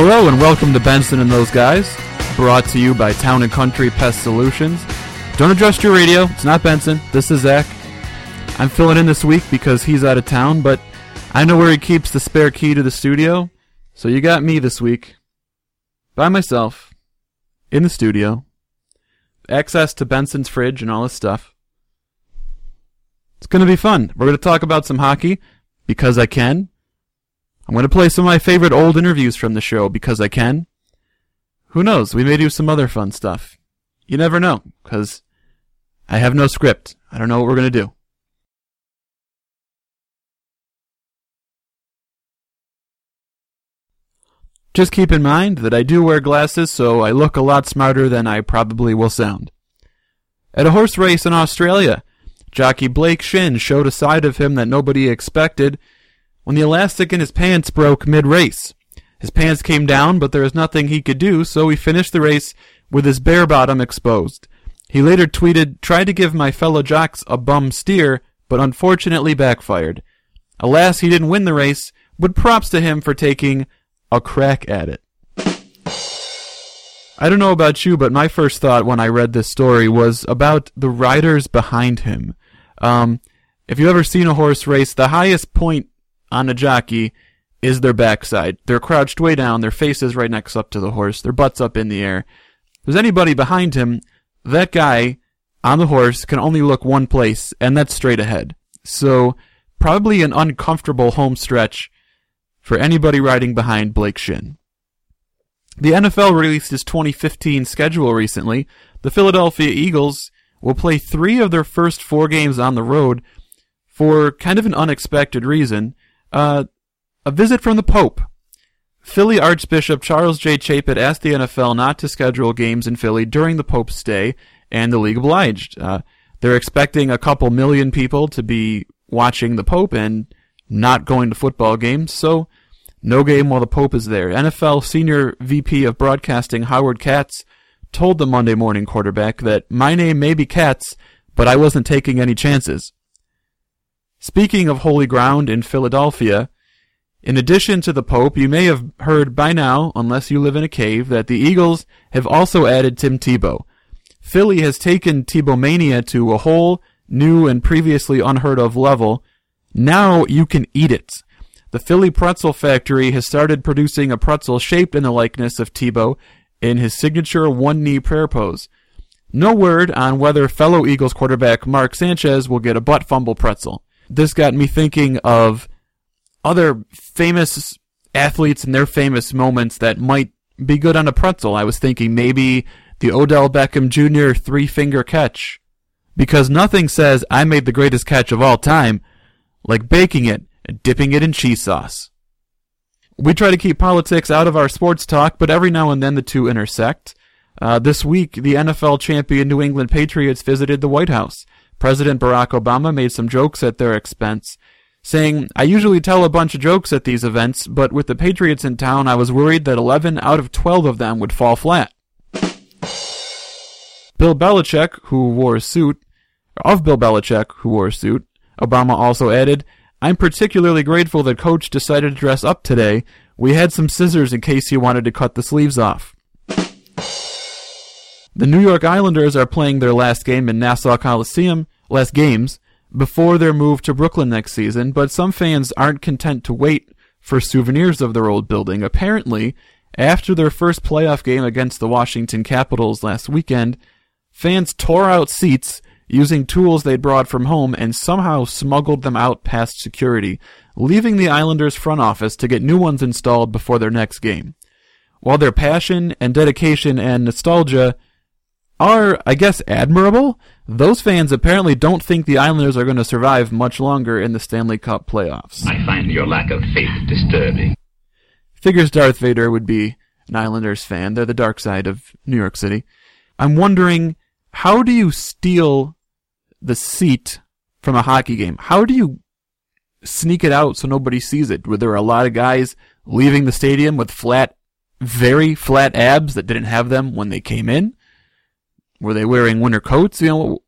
Hello and welcome to Benson and Those Guys, brought to you by Town and Country Pest Solutions. Don't adjust your radio, it's not Benson, this is Zach. I'm filling in this week because he's out of town, but I know where he keeps the spare key to the studio, so you got me this week. By myself, in the studio, access to Benson's fridge and all his stuff. It's going to be fun. We're going to talk about some hockey because I can. I'm going to play some of my favorite old interviews from the show because I can. Who knows? We may do some other fun stuff. You never know because I have no script. I don't know what we're going to do. Just keep in mind that I do wear glasses, so I look a lot smarter than I probably will sound. At a horse race in Australia, jockey Blake Shinn showed a side of him that nobody expected when the elastic in his pants broke mid race. His pants came down, but there was nothing he could do, so he finished the race with his bare bottom exposed. He later tweeted, Tried to give my fellow jocks a bum steer, but unfortunately backfired. Alas, he didn't win the race, but props to him for taking a crack at it. I don't know about you, but my first thought when I read this story was about the riders behind him. Um, if you've ever seen a horse race, the highest point on a jockey is their backside. They're crouched way down, their face is right next up to the horse, their butt's up in the air. If there's anybody behind him, that guy on the horse can only look one place, and that's straight ahead. So, probably an uncomfortable home stretch for anybody riding behind Blake Shinn. The NFL released its 2015 schedule recently. The Philadelphia Eagles will play three of their first four games on the road for kind of an unexpected reason. Uh, a visit from the Pope. Philly Archbishop Charles J. Chaput asked the NFL not to schedule games in Philly during the Pope's stay, and the league obliged. Uh, they're expecting a couple million people to be watching the Pope and not going to football games, so no game while the Pope is there. NFL Senior VP of Broadcasting Howard Katz told the Monday morning quarterback that my name may be Katz, but I wasn't taking any chances. Speaking of holy ground in Philadelphia, in addition to the Pope, you may have heard by now, unless you live in a cave, that the Eagles have also added Tim Tebow. Philly has taken Tebow mania to a whole new and previously unheard of level. Now you can eat it. The Philly Pretzel Factory has started producing a pretzel shaped in the likeness of Tebow in his signature one knee prayer pose. No word on whether fellow Eagles quarterback Mark Sanchez will get a butt fumble pretzel. This got me thinking of other famous athletes and their famous moments that might be good on a pretzel. I was thinking maybe the Odell Beckham Jr. three finger catch. Because nothing says I made the greatest catch of all time like baking it and dipping it in cheese sauce. We try to keep politics out of our sports talk, but every now and then the two intersect. Uh, this week, the NFL champion New England Patriots visited the White House. President Barack Obama made some jokes at their expense, saying, I usually tell a bunch of jokes at these events, but with the Patriots in town, I was worried that 11 out of 12 of them would fall flat. Bill Belichick, who wore a suit, of Bill Belichick, who wore a suit, Obama also added, I'm particularly grateful that Coach decided to dress up today. We had some scissors in case he wanted to cut the sleeves off. The New York Islanders are playing their last game in Nassau Coliseum, last games, before their move to Brooklyn next season, but some fans aren't content to wait for souvenirs of their old building. Apparently, after their first playoff game against the Washington Capitals last weekend, fans tore out seats using tools they'd brought from home and somehow smuggled them out past security, leaving the Islanders front office to get new ones installed before their next game. While their passion and dedication and nostalgia are, I guess, admirable, those fans apparently don't think the Islanders are going to survive much longer in the Stanley Cup playoffs. I find your lack of faith disturbing. Figures Darth Vader would be an Islanders fan. They're the dark side of New York City. I'm wondering, how do you steal the seat from a hockey game? How do you sneak it out so nobody sees it? Were there a lot of guys leaving the stadium with flat, very flat abs that didn't have them when they came in? Were they wearing winter coats? You know,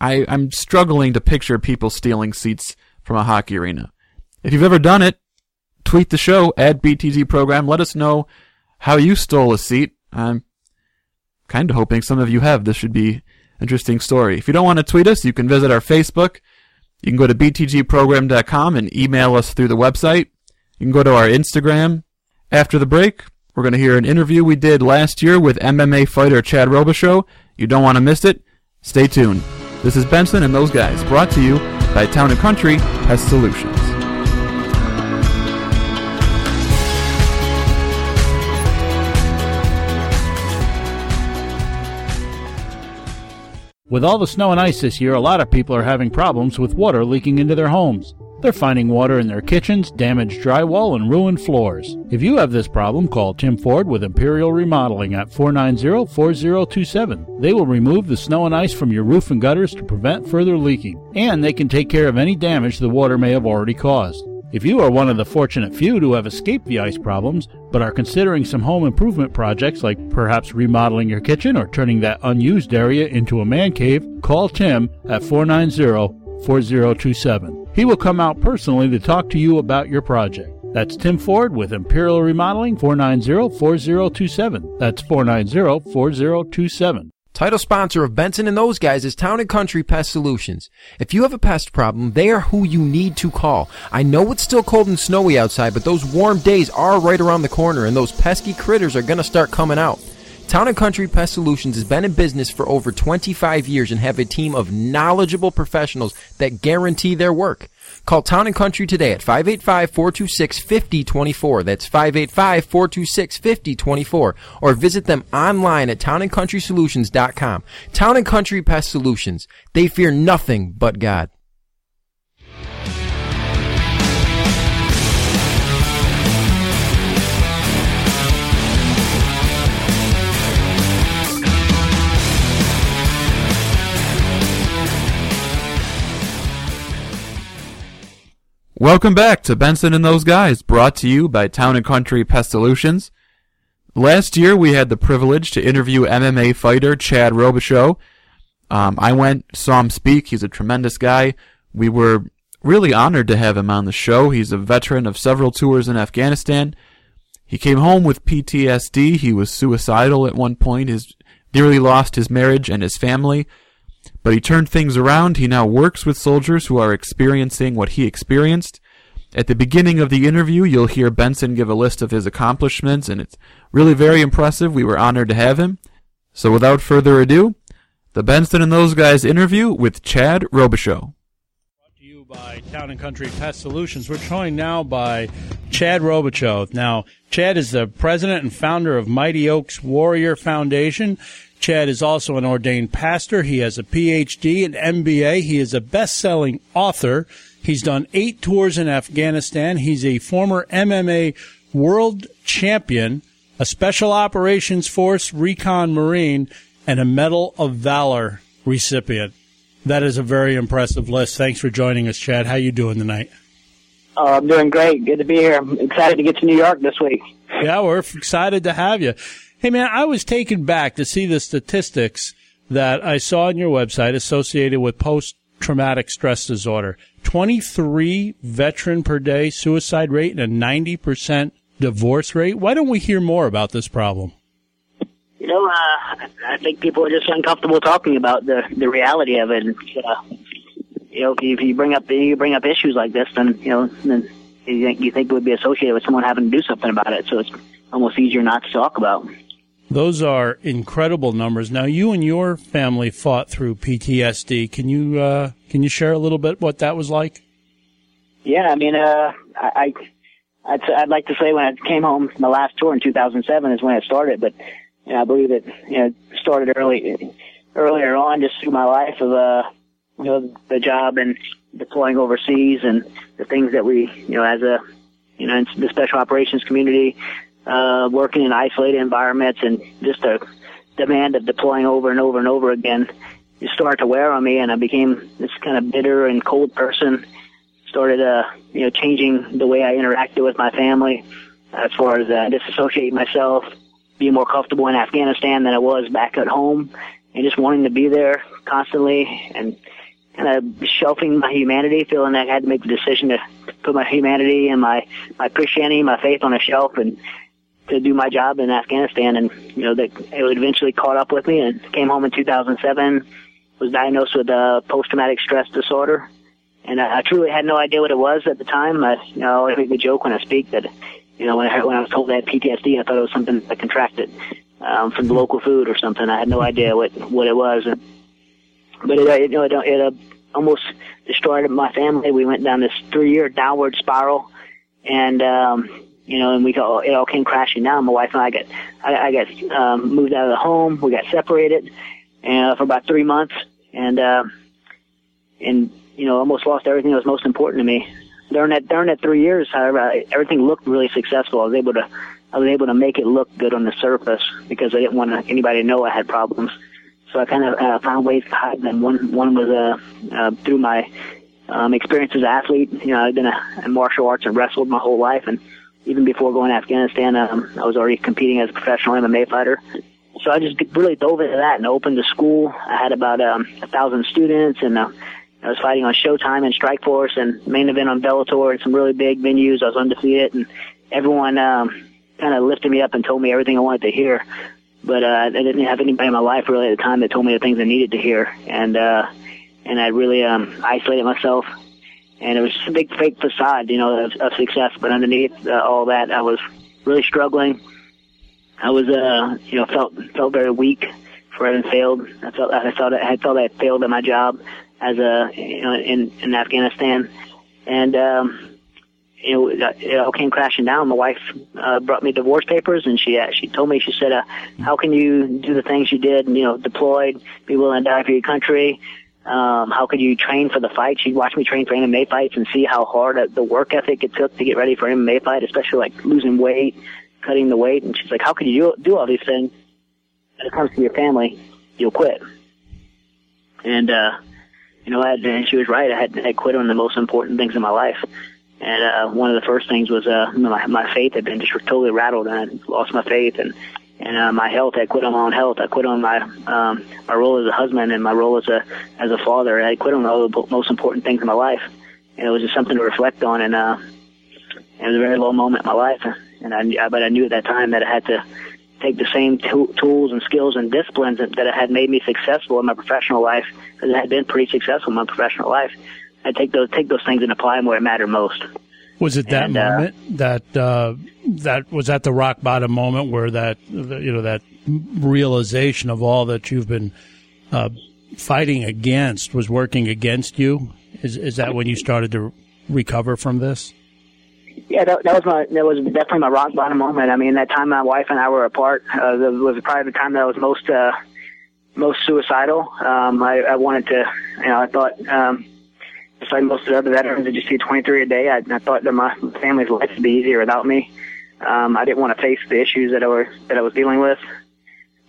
I, I'm struggling to picture people stealing seats from a hockey arena. If you've ever done it, tweet the show at BTG program. Let us know how you stole a seat. I'm kind of hoping some of you have. This should be interesting story. If you don't want to tweet us, you can visit our Facebook. You can go to btgprogram.com and email us through the website. You can go to our Instagram. After the break, we're going to hear an interview we did last year with MMA fighter Chad Robichaux. You don't want to miss it. Stay tuned. This is Benson and those guys, brought to you by Town and Country Pest Solutions. With all the snow and ice this year, a lot of people are having problems with water leaking into their homes. They're finding water in their kitchens, damaged drywall, and ruined floors. If you have this problem, call Tim Ford with Imperial Remodeling at 490-4027. They will remove the snow and ice from your roof and gutters to prevent further leaking, and they can take care of any damage the water may have already caused. If you are one of the fortunate few to have escaped the ice problems, but are considering some home improvement projects like perhaps remodeling your kitchen or turning that unused area into a man cave, call Tim at 490 4027. He will come out personally to talk to you about your project. That's Tim Ford with Imperial Remodeling 490 4027. That's 490 4027. Title sponsor of Benson and those guys is Town and Country Pest Solutions. If you have a pest problem, they are who you need to call. I know it's still cold and snowy outside, but those warm days are right around the corner and those pesky critters are going to start coming out. Town and Country Pest Solutions has been in business for over 25 years and have a team of knowledgeable professionals that guarantee their work. Call Town and Country today at 585-426-5024. That's 585-426-5024. Or visit them online at townandcountrysolutions.com. Town and Country Pest Solutions. They fear nothing but God. Welcome back to Benson and Those Guys, brought to you by Town and Country Pest Solutions. Last year, we had the privilege to interview MMA fighter Chad Robichaux. Um, I went, saw him speak. He's a tremendous guy. We were really honored to have him on the show. He's a veteran of several tours in Afghanistan. He came home with PTSD. He was suicidal at one point. His nearly lost his marriage and his family. But he turned things around. He now works with soldiers who are experiencing what he experienced. At the beginning of the interview, you'll hear Benson give a list of his accomplishments, and it's really very impressive. We were honored to have him. So without further ado, the Benson and those guys interview with Chad Robichaux. Brought to you by Town and Country Pest Solutions. We're joined now by Chad Robichaux. Now, Chad is the president and founder of Mighty Oaks Warrior Foundation. Chad is also an ordained pastor. He has a PhD and MBA. He is a best-selling author. He's done eight tours in Afghanistan. He's a former MMA world champion, a special operations force recon marine, and a Medal of Valor recipient. That is a very impressive list. Thanks for joining us, Chad. How are you doing tonight? Oh, I'm doing great. Good to be here. I'm excited to get to New York this week. Yeah, we're excited to have you. Hey, man, I was taken back to see the statistics that I saw on your website associated with post traumatic stress disorder. 23 veteran per day suicide rate and a 90% divorce rate. Why don't we hear more about this problem? You know, uh, I think people are just uncomfortable talking about the the reality of it. Uh, you know, if you bring up you bring up issues like this, then you know, then you think you think it would be associated with someone having to do something about it. So it's almost easier not to talk about. Those are incredible numbers. Now, you and your family fought through PTSD. Can you uh, can you share a little bit what that was like? Yeah, I mean, uh, I, I'd, I'd like to say when I came home, my last tour in 2007 is when it started, but you know, I believe it you know started early earlier on, just through my life of uh, you know the job and deploying overseas and the things that we you know as a you know in the special operations community uh, working in isolated environments and just the demand of deploying over and over and over again just started to wear on me and I became this kind of bitter and cold person. Started, uh, you know, changing the way I interacted with my family as far as, uh, disassociating myself, being more comfortable in Afghanistan than I was back at home and just wanting to be there constantly and kind of shelving my humanity, feeling that I had to make the decision to put my humanity and my, my Christianity, my faith on a shelf and to do my job in Afghanistan, and you know that it eventually caught up with me and came home in 2007. Was diagnosed with a post-traumatic stress disorder, and I, I truly had no idea what it was at the time. I, you know, I make the joke when I speak that, you know, when I when I was told I had PTSD, I thought it was something I contracted um, from the local food or something. I had no idea what what it was, and, but it, it you know it, it uh, almost destroyed my family. We went down this three-year downward spiral, and um, you know, and we got it all came crashing down. My wife and I got I, I got um, moved out of the home. We got separated, and uh, for about three months, and uh, and you know, almost lost everything that was most important to me. During that during that three years, however, everything looked really successful. I was able to I was able to make it look good on the surface because I didn't want anybody to know I had problems. So I kind of uh, found ways to hide them. One one was uh, uh, through my um, experience as an athlete. You know, I've been a, in martial arts and wrestled my whole life, and even before going to Afghanistan, um, I was already competing as a professional MMA fighter. So I just really dove into that and opened a school. I had about um, a thousand students, and uh, I was fighting on Showtime and Strikeforce and main event on Bellator and some really big venues. I was undefeated, and everyone um, kind of lifted me up and told me everything I wanted to hear. But uh, I didn't have anybody in my life really at the time that told me the things I needed to hear, and uh, and I really um, isolated myself. And it was just a big fake facade, you know, of, of success. But underneath uh, all that, I was really struggling. I was, uh, you know, felt felt very weak for having failed. I felt I thought I felt I failed at my job as a you know in in Afghanistan, and um, you know it all came crashing down. My wife uh, brought me divorce papers, and she uh, she told me she said, uh, "How can you do the things you did? And, you know, deployed, be willing to die for your country." Um, how could you train for the fight? She'd watch me train for MMA fights and see how hard the work ethic it took to get ready for an MMA fight, especially like losing weight, cutting the weight. And she's like, how could you do, all these things? When it comes to your family, you'll quit. And, uh, you know, I had, and she was right. I had, I quit on the most important things in my life. And, uh, one of the first things was, uh, my, my faith had been just totally rattled and I lost my faith and, and, uh, my health. I quit on my own health. I quit on my, um, my role as a husband and my role as a, as a father. I quit on all the most important things in my life. And it was just something to reflect on. And, uh, it was a very low moment in my life. And I, but I knew at that time that I had to, take the same t- tools and skills and disciplines that, that had made me successful in my professional life, because I had been pretty successful in my professional life. I take those take those things and apply them where it mattered most. Was it that And, uh, moment that uh, that was that the rock bottom moment where that you know that realization of all that you've been uh, fighting against was working against you? Is is that when you started to recover from this? Yeah, that, that was my that was definitely my rock bottom moment. I mean, that time my wife and I were apart uh, that was probably the time that I was most uh, most suicidal. Um, I, I wanted to, you know, I thought um, like most of the other veterans that just see 23 a day, I, I thought that my family's life would be easier without me. Um, I didn't want to face the issues that I was that I was dealing with.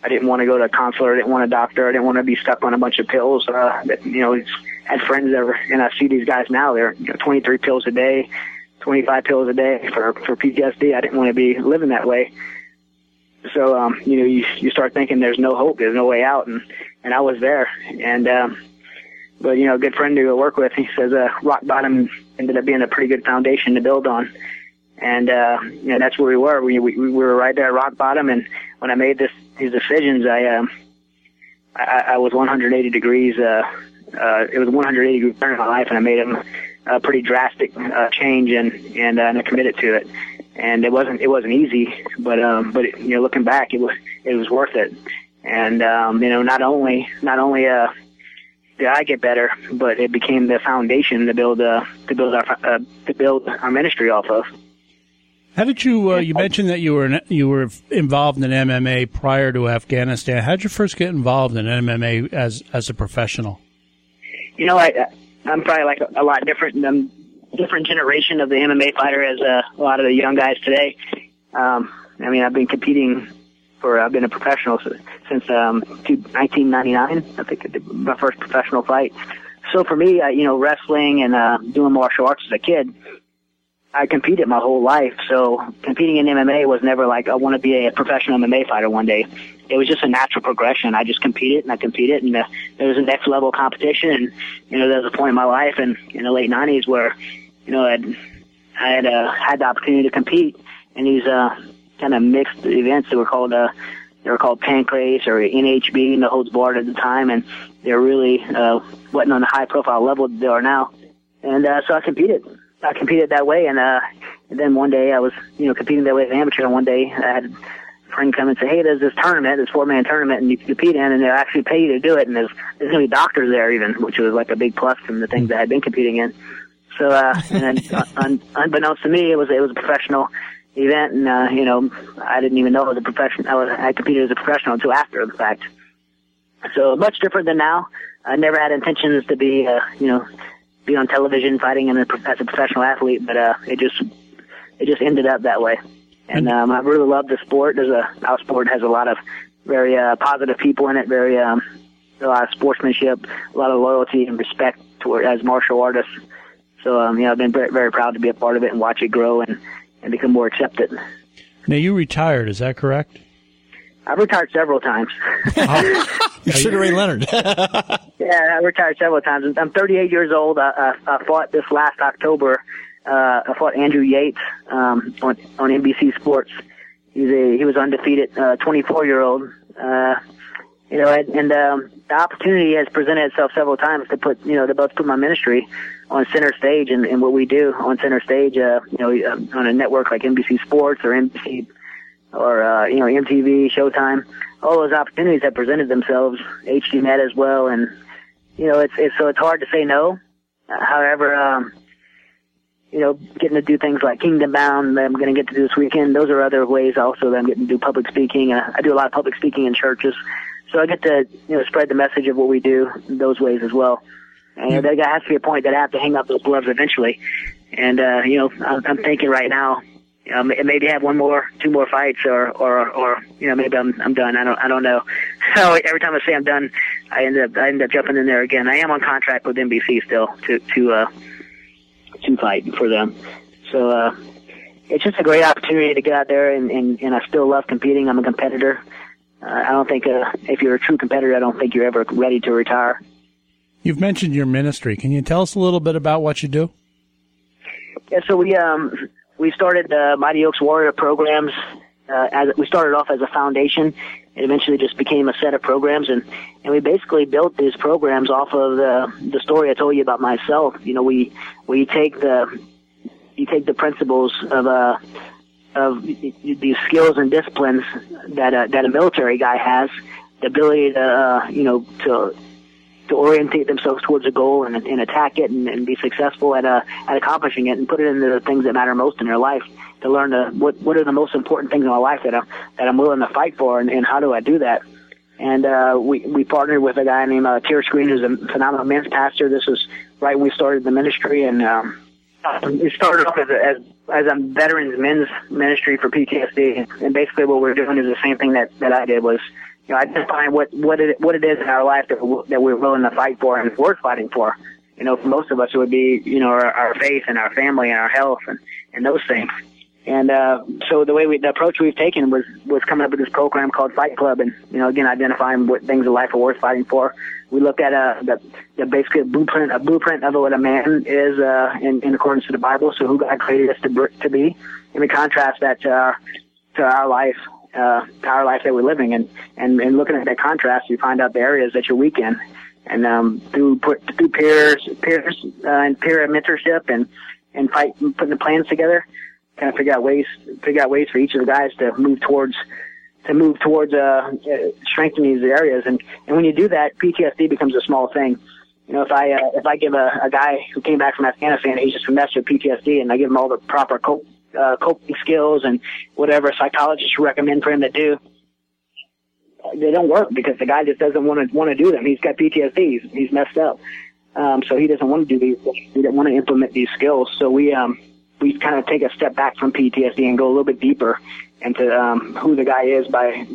I didn't want to go to a counselor. I didn't want a doctor. I didn't want to be stuck on a bunch of pills. Uh, that you know, had friends that were, and I see these guys now. They're you know, 23 pills a day, 25 pills a day for for PTSD. I didn't want to be living that way. So um, you know, you you start thinking there's no hope, there's no way out, and and I was there. And um, but you know, a good friend to work with, he says, uh, rock bottom ended up being a pretty good foundation to build on. And uh, you know, that's where we were. We, we we were right there at rock bottom. And when I made this these decisions, I um, I, I was 180 degrees. Uh, uh, it was 180 degree turn in my life, and I made a, a pretty drastic uh, change, and and, uh, and I committed to it. And it wasn't it wasn't easy, but um, but it, you know, looking back, it was it was worth it. And um, you know, not only not only uh, did I get better, but it became the foundation to build uh, to build our uh, to build our ministry off of. How did you? Uh, you mentioned that you were in, you were involved in MMA prior to Afghanistan. How did you first get involved in MMA as as a professional? you know, I, I'm probably like a, a lot different, um, different generation of the MMA fighter as uh, a lot of the young guys today. Um, I mean, I've been competing for, I've been a professional since, um, 1999. I think my first professional fight. So for me, I, you know, wrestling and, uh, doing martial arts as a kid, I competed my whole life. So competing in MMA was never like, I want to be a professional MMA fighter one day. It was just a natural progression. I just competed and I competed and uh, there was a next level competition. And, you know, there was a point in my life and in the late nineties where, you know, I'd, I had, uh, had the opportunity to compete in these, uh, kind of mixed events that were called uh, they were called Pancrase or NHB, no holds barred at the time, and they were really uh, wasn't on the high profile level they are now. And uh, so I competed. I competed that way, and uh, and then one day I was you know competing that way as an amateur, and one day I had a friend come and say, "Hey, there's this tournament, this four man tournament, and you can compete in, and they'll actually pay you to do it, and there's there's gonna be doctors there even, which was like a big plus from the things that I had been competing in." So, uh, and then un- unbeknownst to me, it was it was a professional event, and uh, you know, I didn't even know it was a profession. I, was, I competed as a professional until after the fact. So much different than now. I never had intentions to be, uh, you know, be on television fighting in a, as a professional athlete, but uh, it just it just ended up that way. And um, I really love the sport. There's a our sport has a lot of very uh, positive people in it, very um, a lot of sportsmanship, a lot of loyalty and respect toward as martial artists. So um, you know, I've been very, very proud to be a part of it and watch it grow and and become more accepted. Now you retired, is that correct? I've retired several times. You're Sugar Ray Leonard. yeah, I retired several times. I'm 38 years old. I, I, I fought this last October. Uh, I fought Andrew Yates um, on on NBC Sports. He's a he was undefeated, uh, 24 year old. Uh, you know, and, and um, the opportunity has presented itself several times to put you know to both put my ministry on center stage and, and what we do on center stage. Uh, you know, uh, on a network like NBC Sports or NBC or uh, you know MTV, Showtime. All those opportunities have presented themselves. HDNet as well, and you know it's it's so it's hard to say no. However, um, you know, getting to do things like Kingdom Bound that I'm going to get to do this weekend. Those are other ways also that I'm getting to do public speaking. Uh, I do a lot of public speaking in churches, so I get to you know spread the message of what we do those ways as well. And there has to be a point that I have to hang up those gloves eventually. And uh, you know, I'm, I'm thinking right now, um, maybe have one more, two more fights, or or or you know maybe I'm I'm done. I don't I don't know. So every time I say I'm done, I end up I end up jumping in there again. I am on contract with NBC still to to uh, to fight for them. So uh, it's just a great opportunity to get out there, and and, and I still love competing. I'm a competitor. Uh, I don't think uh, if you're a true competitor, I don't think you're ever ready to retire. You've mentioned your ministry. Can you tell us a little bit about what you do? Yeah, so we um we started uh, Mighty Oaks Warrior programs. Uh, as we started off as a foundation, it eventually just became a set of programs, and and we basically built these programs off of the the story I told you about myself. You know, we we take the you take the principles of uh of these skills and disciplines that a, that a military guy has, the ability to uh, you know to to orientate themselves towards a goal and, and attack it and, and be successful at uh, at accomplishing it and put it into the things that matter most in their life to learn to, what what are the most important things in my life that I'm that I'm willing to fight for and, and how do I do that? And uh, we we partnered with a guy named uh, Tierce Green who's a phenomenal men's pastor. This was right when we started the ministry and um, we started off as a, as as a veterans men's ministry for PTSD and basically what we're doing is the same thing that that I did was you know, identifying what what it what it is in our life that that we're willing to fight for and worth fighting for. You know, for most of us, it would be you know our, our faith and our family and our health and and those things. And uh, so the way we the approach we've taken was was coming up with this program called Fight Club, and you know again identifying what things in life are worth fighting for. We look at uh, the the basically blueprint a blueprint of what a man is uh, in, in accordance to the Bible, so who God created us to to be, and we contrast that to our to our life uh, our life that we're living, and and and looking at that contrast, you find out the areas that you're weak in, and um, through put through peers, peers, uh, and peer mentorship, and and fight, putting the plans together, kind of figure out ways, figure out ways for each of the guys to move towards to move towards uh, strengthening these areas, and and when you do that, PTSD becomes a small thing. You know, if I uh, if I give a, a guy who came back from Afghanistan, he's just messed with PTSD, and I give him all the proper cope uh, coping skills and whatever psychologists recommend for him to do, they don't work because the guy just doesn't want to want to do them. He's got PTSD. He's, he's messed up, um, so he doesn't want to do these. He doesn't want to implement these skills. So we um, we kind of take a step back from PTSD and go a little bit deeper into um, who the guy is by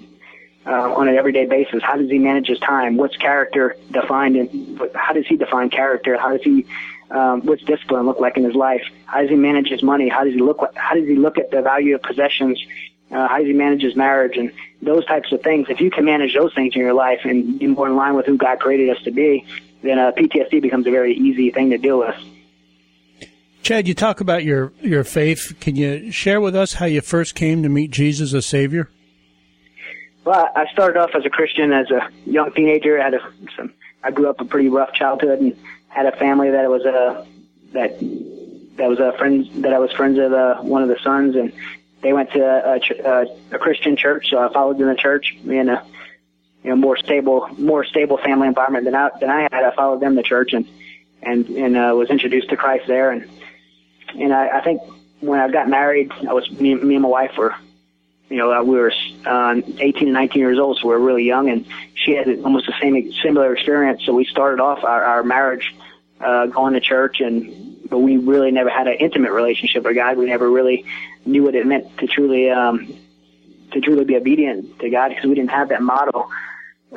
uh, on an everyday basis. How does he manage his time? What's character defined? In, how does he define character? How does he um, what's discipline look like in his life? How does he manage his money? How does he look? How does he look at the value of possessions? Uh, how does he manage his marriage and those types of things? If you can manage those things in your life and be more in line with who God created us to be, then uh, PTSD becomes a very easy thing to deal with. Chad, you talk about your, your faith. Can you share with us how you first came to meet Jesus as Savior? Well, I started off as a Christian as a young teenager. I had a, some, I grew up a pretty rough childhood and had a family that was a that that was a friend that I was friends with uh, one of the sons, and they went to a, a, a Christian church, so I followed in the church. And a you know more stable more stable family environment than I than I had. I followed them to church and and and uh, was introduced to Christ there, and and I, I think when I got married, I was me, me and my wife were you know, uh, we were uh, 18 and 19 years old, so we were really young, and she had almost the same similar experience. So we started off our, our marriage uh, going to church, and but we really never had an intimate relationship with God. We never really knew what it meant to truly um, to truly be obedient to God because we didn't have that model.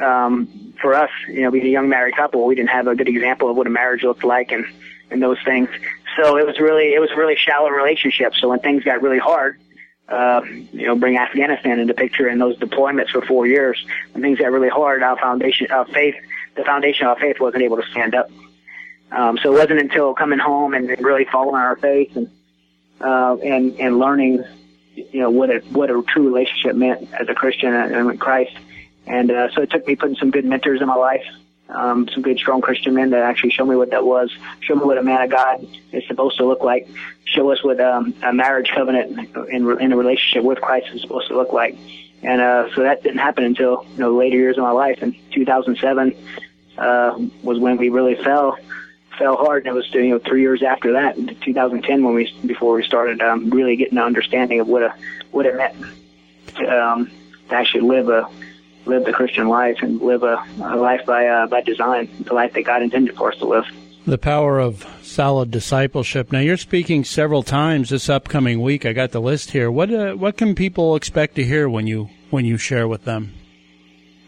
Um, for us, you know, being a young married couple, we didn't have a good example of what a marriage looked like and and those things. So it was really it was really shallow relationship. So when things got really hard, uh, you know, bring Afghanistan into picture and those deployments for four years. When things got really hard, our foundation, our faith, the foundation of our faith wasn't able to stand up. Um, so it wasn't until coming home and really following our faith and, uh, and, and learning, you know, what a, what a true relationship meant as a Christian and with Christ. And, uh, so it took me putting some good mentors in my life, um, some good, strong Christian men that actually showed me what that was, showed me what a man of God is supposed to look like, show us what um, a marriage covenant in, in a relationship with Christ is supposed to look like. And uh, so that didn't happen until you know later years of my life. In 2007 uh, was when we really fell fell hard, and it was you know three years after that, in 2010, when we before we started um, really getting an understanding of what a what it meant to, um, to actually live a live the Christian life and live a, a life by uh, by design, the life that God intended for us to live. The power of solid discipleship. Now you're speaking several times this upcoming week. I got the list here. What uh, what can people expect to hear when you when you share with them?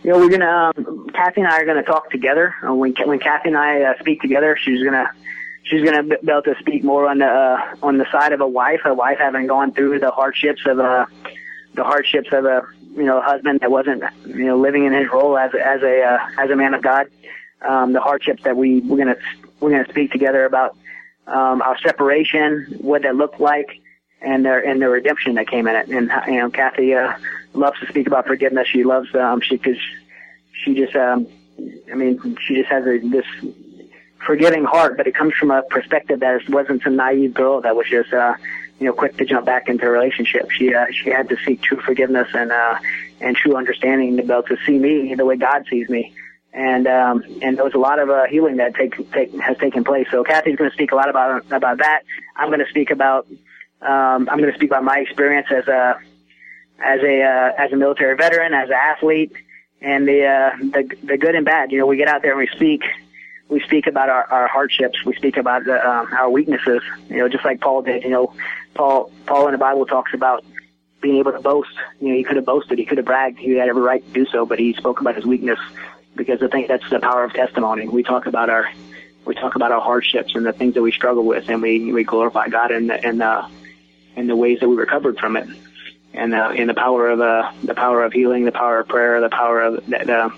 You know, we're gonna um, Kathy and I are gonna talk together. Uh, when when Kathy and I uh, speak together, she's gonna she's gonna be able to speak more on the uh, on the side of a wife, a wife having gone through the hardships of a the hardships of a you know husband that wasn't you know living in his role as as a uh, as a man of God. Um, the hardships that we we're gonna we're gonna speak together about um, our separation, what that looked like, and their and the redemption that came in it. And you know, Kathy uh, loves to speak about forgiveness. She loves um, she because she just um, I mean she just has a, this forgiving heart, but it comes from a perspective that wasn't some naive girl that was just uh, you know quick to jump back into a relationship. She uh, she had to seek true forgiveness and uh, and true understanding to be able to see me the way God sees me and um, and there was a lot of uh, healing that take, take has taken place. So Kathy's going to speak a lot about about that. I'm going to speak about um, I'm going to speak about my experience as a as a uh, as a military veteran, as an athlete, and the uh, the the good and bad. You know, we get out there and we speak. We speak about our, our hardships. We speak about the, um, our weaknesses. You know, just like Paul did. You know, Paul Paul in the Bible talks about being able to boast. You know, he could have boasted. He could have bragged. He had every right to do so, but he spoke about his weakness because I think that's the power of testimony. We talk about our we talk about our hardships and the things that we struggle with, and we we glorify God in the in the in the ways that we recovered from it, and uh, in the power of uh, the power of healing, the power of prayer, the power of that uh,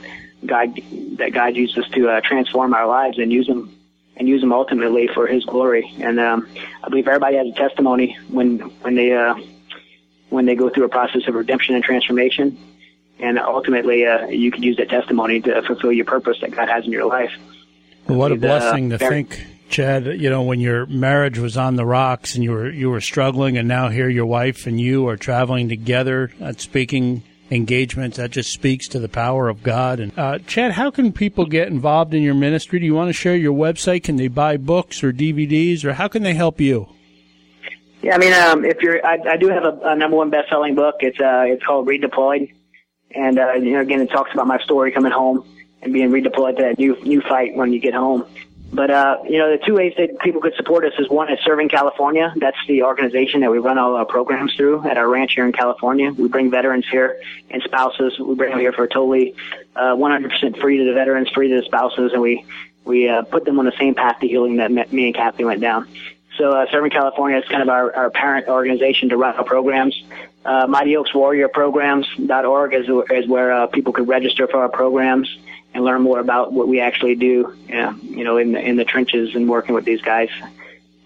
God that God uses to uh, transform our lives and use them and use them ultimately for His glory. And um, I believe everybody has a testimony when when they uh, when they go through a process of redemption and transformation and ultimately uh, you can use that testimony to fulfill your purpose that God has in your life. Well, what a uh, blessing to think, Chad. You know, when your marriage was on the rocks and you were you were struggling, and now here your wife and you are traveling together speaking engagements. That just speaks to the power of God. And uh, Chad, how can people get involved in your ministry? Do you want to share your website? Can they buy books or DVDs, or how can they help you? Yeah, I mean, um, if you're, I, I do have a, a number one best-selling book. It's uh, it's called Redeployed and, uh, you know, again, it talks about my story coming home and being redeployed to that new, new fight when you get home. But, uh, you know, the two ways that people could support us is one is Serving California. That's the organization that we run all our programs through at our ranch here in California. We bring veterans here and spouses. We bring them here for totally, uh, 100% free to the veterans, free to the spouses, and we, we, uh, put them on the same path to healing that me and Kathy went down. So, uh, Serving California is kind of our, our parent organization to run our programs uh, Mighty Oaks Warrior Programs.org is, is where uh, people could register for our programs and learn more about what we actually do, you know, in the, in the trenches and working with these guys.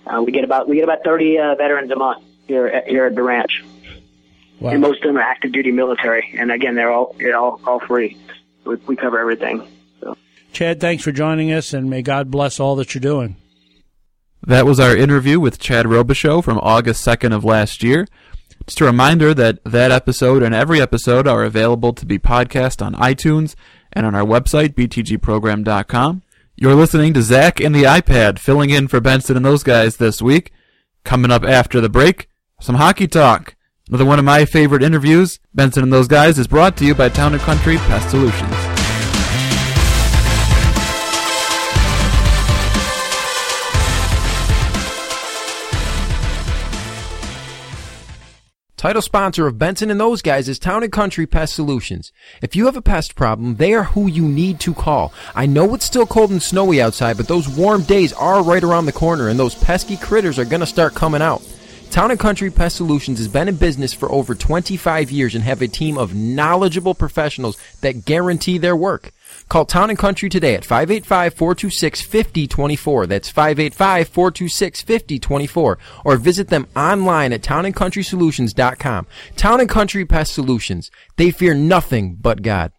uh, we get about we get about 30 uh, veterans a month here at, here at the ranch. Wow. And most of them are active duty military, and again, they're all they're all all free. We, we cover everything. So. Chad, thanks for joining us, and may God bless all that you're doing. That was our interview with Chad Robichaux from August 2nd of last year. Just a reminder that that episode and every episode are available to be podcast on iTunes and on our website, btgprogram.com. You're listening to Zach and the iPad, filling in for Benson and those guys this week. Coming up after the break, some hockey talk. Another one of my favorite interviews, Benson and those guys, is brought to you by Town and Country Pest Solutions. Title sponsor of Benson and those guys is Town and Country Pest Solutions. If you have a pest problem, they are who you need to call. I know it's still cold and snowy outside, but those warm days are right around the corner and those pesky critters are going to start coming out. Town and Country Pest Solutions has been in business for over 25 years and have a team of knowledgeable professionals that guarantee their work. Call Town and Country today at 585-426-5024. That's 585-426-5024. Or visit them online at townandcountrysolutions.com. Town and Country Pest Solutions. They fear nothing but God.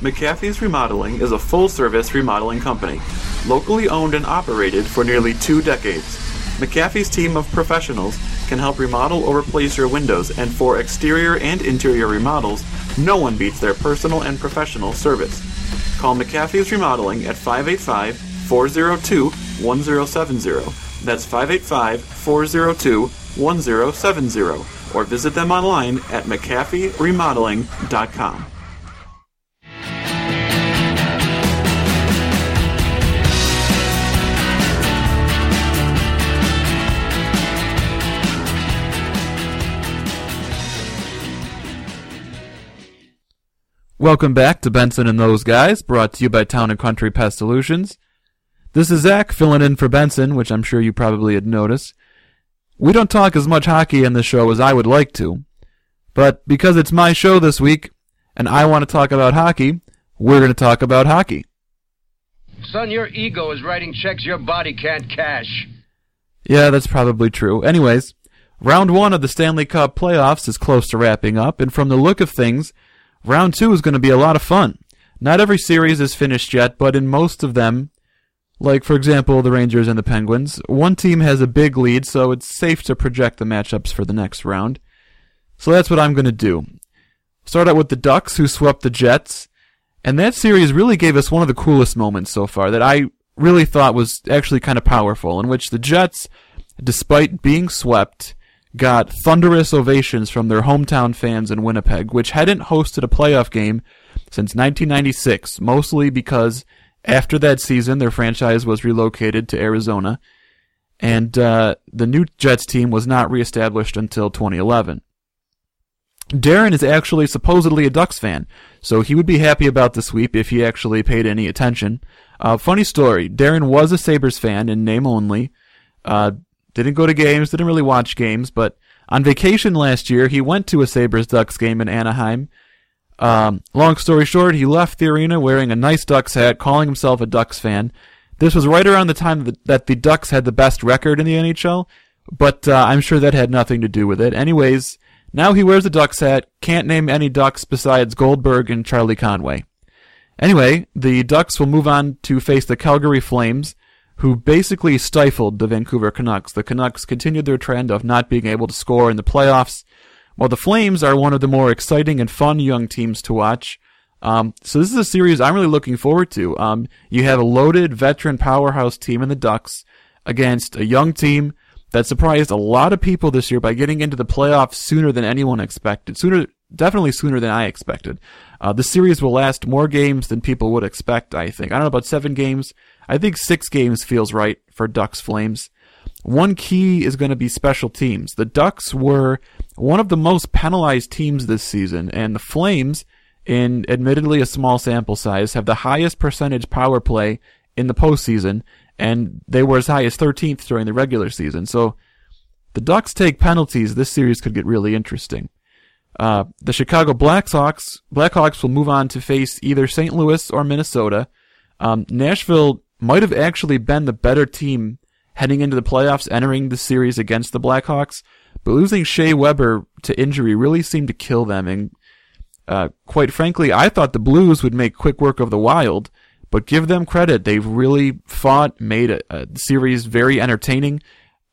McAfee's Remodeling is a full service remodeling company, locally owned and operated for nearly two decades. McAfee's team of professionals can help remodel or replace your windows, and for exterior and interior remodels, no one beats their personal and professional service. Call McAfee's Remodeling at 585 402 1070. That's 585 402 1070. Or visit them online at McAfeeRemodeling.com. Welcome back to Benson and Those Guys, brought to you by Town and Country Pest Solutions. This is Zach filling in for Benson, which I'm sure you probably had noticed. We don't talk as much hockey in the show as I would like to, but because it's my show this week and I want to talk about hockey, we're going to talk about hockey. Son, your ego is writing checks your body can't cash. Yeah, that's probably true. Anyways, round one of the Stanley Cup playoffs is close to wrapping up, and from the look of things, round two is going to be a lot of fun. Not every series is finished yet, but in most of them, like for example the Rangers and the Penguins, one team has a big lead, so it's safe to project the matchups for the next round. So that's what I'm going to do. Start out with the Ducks, who swept the Jets, and that series really gave us one of the coolest moments so far that I really thought was actually kind of powerful, in which the Jets, despite being swept, got thunderous ovations from their hometown fans in Winnipeg, which hadn't hosted a playoff game since 1996, mostly because after that season their franchise was relocated to Arizona, and uh, the new Jets team was not reestablished until 2011. Darren is actually supposedly a Ducks fan, so he would be happy about the sweep if he actually paid any attention. Uh, funny story: Darren was a Sabres fan in name only. Uh, didn't go to games, didn't really watch games, but on vacation last year, he went to a Sabres Ducks game in Anaheim. Um, long story short, he left the arena wearing a nice Ducks hat, calling himself a Ducks fan. This was right around the time that, the Ducks had the best record in the NHL, but uh, I'm sure that had nothing to do with it. Anyways, now he wears a Ducks hat, can't name any Ducks besides Goldberg and Charlie Conway. Anyway, the Ducks will move on to face the Calgary Flames, who basically stifled the Vancouver Canucks. The Canucks continued their trend of not being able to score in the playoffs, while the Flames are one of the more exciting and fun young teams to watch. Um, so this is a series I'm really looking forward to. Um, you have a loaded veteran powerhouse team in the Ducks against a young team that surprised a lot of people this year by getting into the playoffs sooner than anyone expected. Sooner, definitely sooner than I expected. Uh, the series will last more games than people would expect, I think. I don't know about seven games. I think six games feels right for Ducks Flames. One key is going to be special teams. The Ducks were one of the most penalized teams this season, and the Flames, in admittedly a small sample size, have the highest percentage power play in the postseason, and they were as high as 13th during the regular season. So the Ducks take penalties. This series could get really interesting. Uh, the Chicago Blackhawks Blackhawks will move on to face either St. Louis or Minnesota. Um, Nashville might have actually been the better team heading into the playoffs, entering the series against the Blackhawks. But losing Shea Weber to injury really seemed to kill them. And uh, quite frankly, I thought the Blues would make quick work of the Wild. But give them credit; they've really fought, made a, a series very entertaining.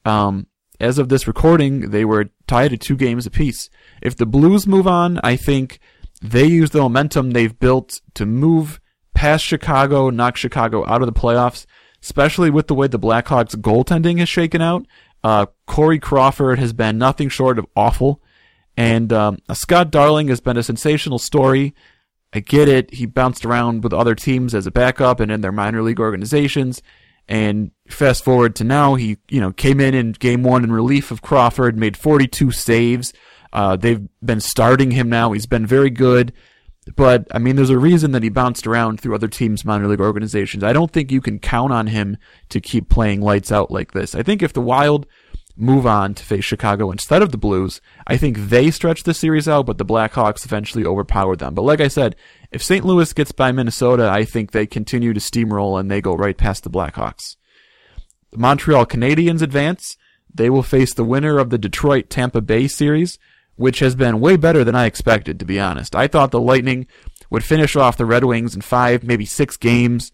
Um, as of this recording, they were tied at two games apiece. If the Blues move on, I think they use the momentum they've built to move past Chicago, knock Chicago out of the playoffs, especially with the way the Blackhawks goaltending has shaken out. Uh, Corey Crawford has been nothing short of awful. And um, Scott Darling has been a sensational story. I get it. He bounced around with other teams as a backup and in their minor league organizations. And fast forward to now, he you know came in in game one in relief of Crawford, made 42 saves. Uh, they've been starting him now. He's been very good. But I mean, there's a reason that he bounced around through other teams' minor league organizations. I don't think you can count on him to keep playing lights out like this. I think if the Wild move on to face Chicago instead of the Blues. I think they stretch the series out, but the Blackhawks eventually overpower them. But like I said, if St. Louis gets by Minnesota, I think they continue to steamroll and they go right past the Blackhawks. The Montreal Canadiens advance. They will face the winner of the Detroit Tampa Bay series, which has been way better than I expected, to be honest. I thought the Lightning would finish off the Red Wings in five, maybe six games.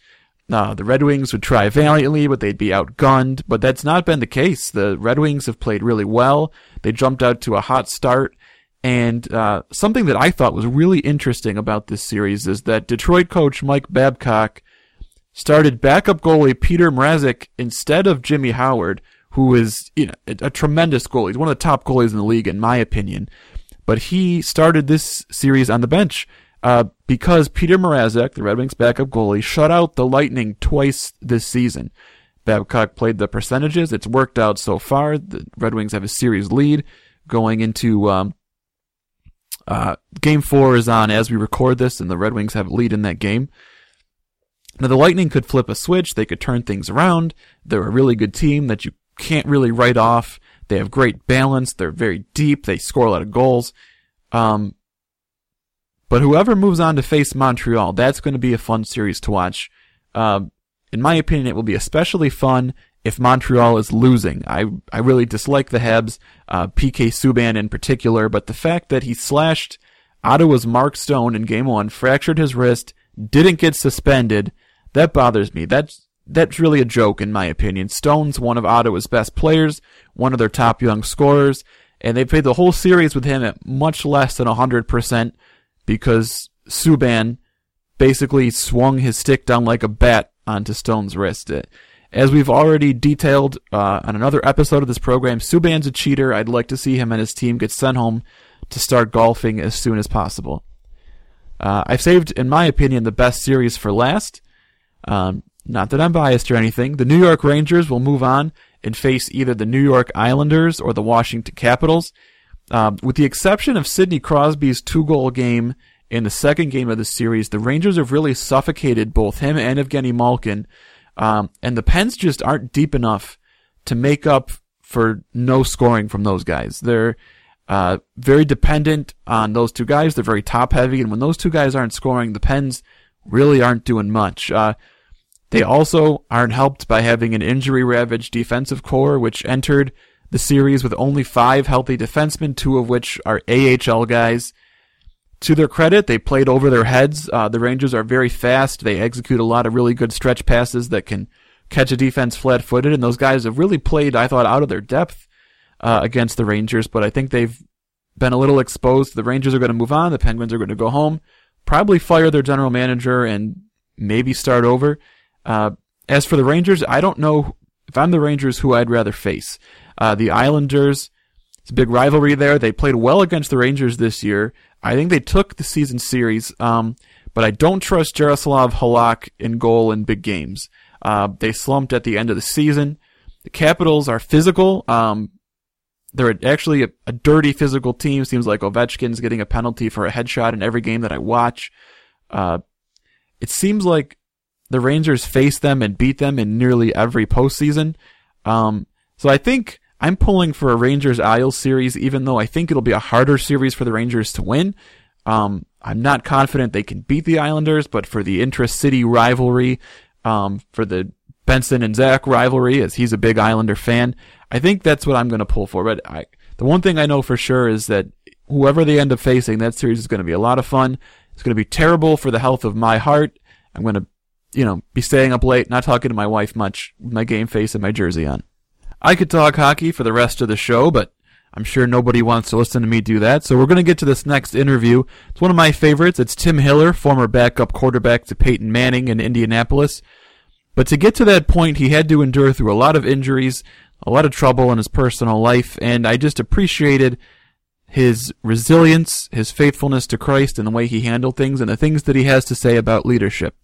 Uh, the Red Wings would try valiantly, but they'd be outgunned. But that's not been the case. The Red Wings have played really well. They jumped out to a hot start. And uh, something that I thought was really interesting about this series is that Detroit coach Mike Babcock started backup goalie Peter Mrazek instead of Jimmy Howard, who is you know, a, tremendous goalie. He's one of the top goalies in the league, in my opinion. But he started this series on the bench uh, because Peter Mrazek, the Red Wings backup goalie, shut out the Lightning twice this season. Babcock played the percentages. It's worked out so far. The Red Wings have a series lead going into um, uh, game four is on as we record this, and the Red Wings have a lead in that game. Now the Lightning could flip a switch. They could turn things around. They're a really good team that you can't really write off. They have great balance. They're very deep. They score a lot of goals. Um, but whoever moves on to face Montreal, that's going to be a fun series to watch. Uh, in my opinion, it will be especially fun if Montreal is losing. I, I really dislike the Habs, uh, PK Subban in particular, but the fact that he slashed Ottawa's Mark Stone in game one, fractured his wrist, didn't get suspended, that bothers me. That's, that's really a joke in my opinion. Stone's one of Ottawa's best players, one of their top young scorers, and they played the whole series with him at much less than 100% because Subban basically swung his stick down like a bat onto Stone's wrist. As we've already detailed uh, on another episode of this program, Subban's a cheater. I'd like to see him and his team get sent home to start golfing as soon as possible. Uh, I've saved, in my opinion, the best series for last. Um, not that I'm biased or anything. The New York Rangers will move on and face either the New York Islanders or the Washington Capitals. Um, with the exception of Sidney Crosby's two goal game in the second game of the series, the Rangers have really suffocated both him and Evgeny Malkin. Um, and the Pens just aren't deep enough to make up for no scoring from those guys. They're uh, very dependent on those two guys. They're very top heavy, and when those two guys aren't scoring, the Pens really aren't doing much. Uh, they also aren't helped by having an injury ravaged defensive corps, which entered the series with only five healthy defensemen, two of which are AHL guys. To their credit, they played over their heads. Uh, the Rangers are very fast. They execute a lot of really good stretch passes that can catch a defense flat footed, and those guys have really played, I thought, out of their depth uh, against the Rangers, but I think they've been a little exposed. The Rangers are going to move on. The Penguins are going to go home, probably fire their general manager, and maybe start over. Uh, as for the Rangers, I don't know if I'm the Rangers who I'd rather face. Uh, the Islanders, it's a big rivalry there. They played well against the Rangers this year. I think they took the season series, um, but I don't trust Jaroslav Halak in goal in big games. Uh, they slumped at the end of the season. The Capitals are physical. Um, they're actually a, a, dirty physical team. Seems like Ovechkin's getting a penalty for a headshot in every game that I watch. Uh, it seems like the Rangers face them and beat them in nearly every postseason. Um, so I think I'm pulling for a Rangers Isles series, even though I think it'll be a harder series for the Rangers to win. Um, I'm not confident they can beat the Islanders, but for the intra-city rivalry, um, for the Benson and Zach rivalry, as he's a big Islander fan. I think that's what I'm going to pull for. But I, the one thing I know for sure is that whoever they end up facing, that series is going to be a lot of fun. It's going to be terrible for the health of my heart. I'm going to, you know, be staying up late, not talking to my wife much, with my game face and my jersey on. I could talk hockey for the rest of the show, but I'm sure nobody wants to listen to me do that. So we're going to get to this next interview. It's one of my favorites. It's Tim Hiller, former backup quarterback to Peyton Manning in Indianapolis. But to get to that point, he had to endure through a lot of injuries, a lot of trouble in his personal life, and I just appreciated his resilience, his faithfulness to Christ, and the way he handled things, and the things that he has to say about leadership.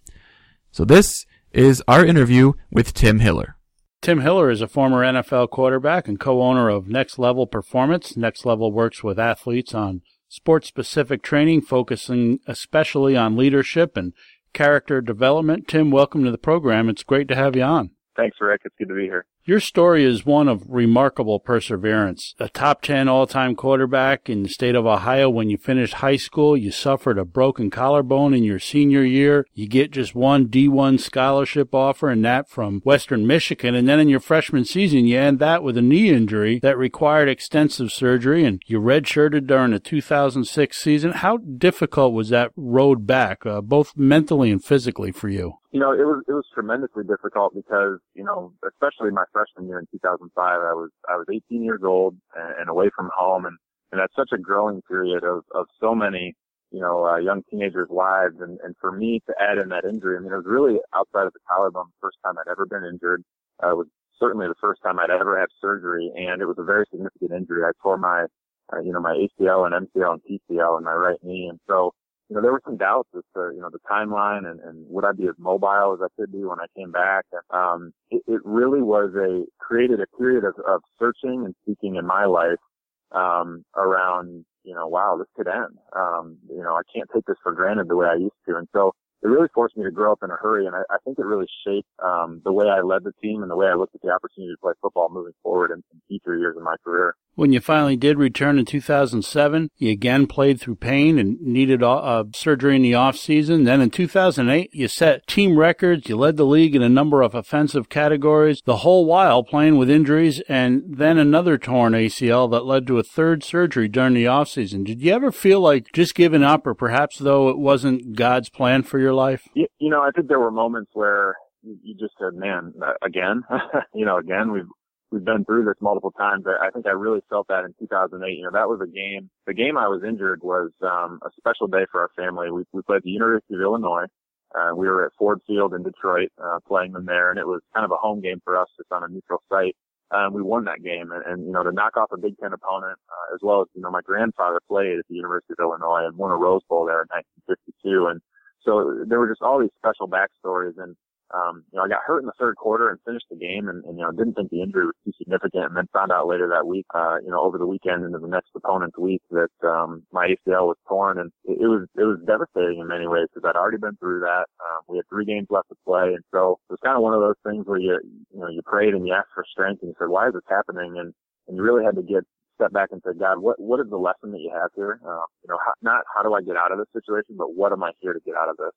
So this is our interview with Tim Hiller. Tim Hiller is a former NFL quarterback and co-owner of Next Level Performance. Next Level works with athletes on sports-specific training, focusing especially on leadership and character development. Tim, welcome to the program. It's great to have you on. Thanks, Rick. It's good to be here. Your story is one of remarkable perseverance. A top 10 all-time quarterback in the state of Ohio. When you finished high school, you suffered a broken collarbone in your senior year. You get just one D1 scholarship offer and that from Western Michigan. And then in your freshman season, you end that with a knee injury that required extensive surgery and you redshirted during the 2006 season. How difficult was that road back, uh, both mentally and physically for you? You know, it was, it was tremendously difficult because, you know, especially my freshman year in 2005, I was I was 18 years old and, and away from home, and and that's such a growing period of of so many you know uh, young teenagers' lives, and and for me to add in that injury, I mean, it was really outside of the collarbone the first time I'd ever been injured. Uh, it was certainly the first time I'd ever had surgery, and it was a very significant injury. I tore my uh, you know my ACL and MCL and PCL in my right knee, and so you know, there were some doubts as to, you know, the timeline and, and would I be as mobile as I could be when I came back. Um, it, it really was a, created a period of, of searching and seeking in my life, um, around, you know, wow, this could end. Um, you know, I can't take this for granted the way I used to. And so it really forced me to grow up in a hurry. And I, I think it really shaped, um, the way I led the team and the way I looked at the opportunity to play football moving forward in, in future years of my career. When you finally did return in 2007, you again played through pain and needed uh, surgery in the offseason. Then in 2008, you set team records. You led the league in a number of offensive categories, the whole while playing with injuries and then another torn ACL that led to a third surgery during the offseason. Did you ever feel like just giving up or perhaps though it wasn't God's plan for your life? You, you know, I think there were moments where you just said, man, again, you know, again, we've, we've been through this multiple times. I, I think I really felt that in 2008. You know, that was a game. The game I was injured was um, a special day for our family. We, we played the University of Illinois. Uh, we were at Ford Field in Detroit, uh, playing them there, and it was kind of a home game for us, just on a neutral site. Um, we won that game, and, and you know, to knock off a Big Ten opponent, uh, as well as you know, my grandfather played at the University of Illinois and won a Rose Bowl there in 1952, and so there were just all these special backstories, and um, you know, I got hurt in the third quarter and finished the game and, and, you know, didn't think the injury was too significant and then found out later that week, uh, you know, over the weekend into the next opponent's week that, um, my ACL was torn and it, it was, it was devastating in many ways because I'd already been through that. Um, we had three games left to play. And so it was kind of one of those things where you, you know, you prayed and you asked for strength and you said, why is this happening? And, and you really had to get, step back and say, God, what, what is the lesson that you have here? Um, you know, how, not how do I get out of this situation, but what am I here to get out of this?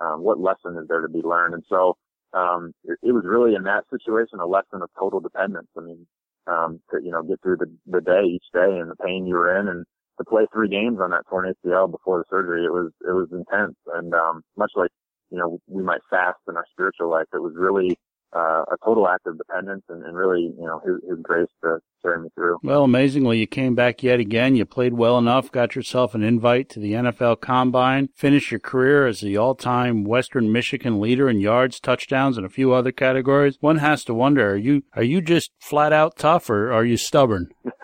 Um, what lesson is there to be learned? And so, um, it, it was really in that situation a lesson of total dependence. I mean, um, to, you know, get through the, the day each day and the pain you were in and to play three games on that torn ACL before the surgery, it was, it was intense. And, um, much like, you know, we might fast in our spiritual life, it was really, uh, a total act of dependence and, and really, you know, his, his grace to carry me through. Well, amazingly, you came back yet again. You played well enough, got yourself an invite to the NFL Combine, finished your career as the all-time Western Michigan leader in yards, touchdowns, and a few other categories. One has to wonder: Are you are you just flat out tough, or are you stubborn?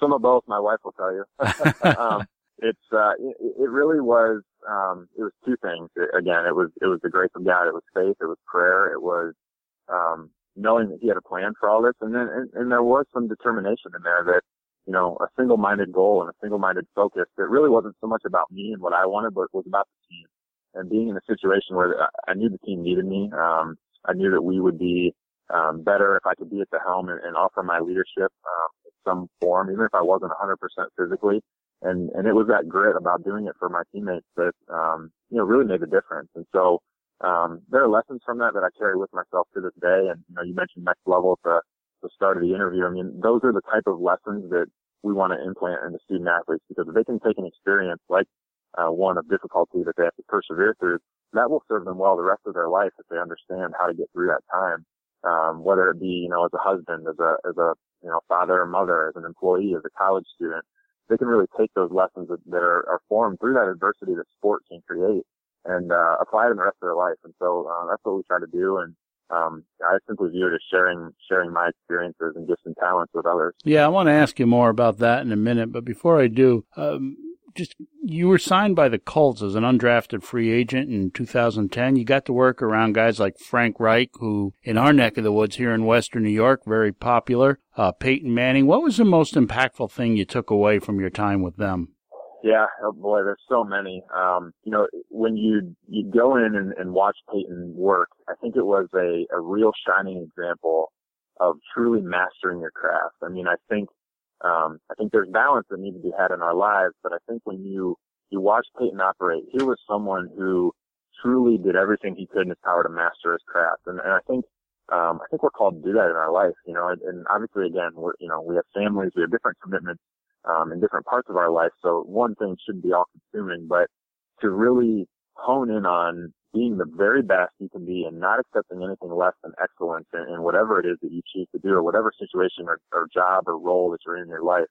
Some of both. My wife will tell you. um, it's uh, it, it really was. Um, it was two things. It, again, it was it was the grace of God. It was faith. It was prayer. It was um, knowing that he had a plan for all this. And then, and, and there was some determination in there that, you know, a single-minded goal and a single-minded focus that really wasn't so much about me and what I wanted, but was about the team. And being in a situation where I knew the team needed me, um, I knew that we would be um, better if I could be at the helm and, and offer my leadership um, in some form, even if I wasn't 100% physically. And and it was that grit about doing it for my teammates that um, you know really made a difference. And so um, there are lessons from that that I carry with myself to this day. And, you know, you mentioned next level at the, the start of the interview. I mean, those are the type of lessons that we want to implant into student athletes because if they can take an experience like uh, one of difficulty that they have to persevere through, that will serve them well the rest of their life if they understand how to get through that time. Um, whether it be, you know, as a husband, as a, as a, you know, father or mother, as an employee, as a college student, they can really take those lessons that, that are, are formed through that adversity that sport can create and uh, apply it in the rest of their life. And so uh, that's what we try to do. And um, I simply view it as sharing sharing my experiences and gifts and talents with others. Yeah, I want to ask you more about that in a minute, but before I do, um, just you were signed by the Colts as an undrafted free agent in 2010. You got to work around guys like Frank Reich, who in our neck of the woods here in Western New York, very popular. Uh, Peyton Manning. What was the most impactful thing you took away from your time with them? Yeah, oh boy, there's so many. Um, you know, when you you go in and, and watch Peyton work, I think it was a, a real shining example of truly mastering your craft. I mean, I think um, I think there's balance that needs to be had in our lives, but I think when you you watch Peyton operate, he was someone who truly did everything he could in his power to master his craft, and, and I think um, I think we're called to do that in our life, you know. And, and obviously, again, we're you know we have families, we have different commitments um, in different parts of our life, so one thing shouldn't be all consuming, but to really hone in on being the very best you can be and not accepting anything less than excellence in, in whatever it is that you choose to do or whatever situation or, or job or role that you're in in your life.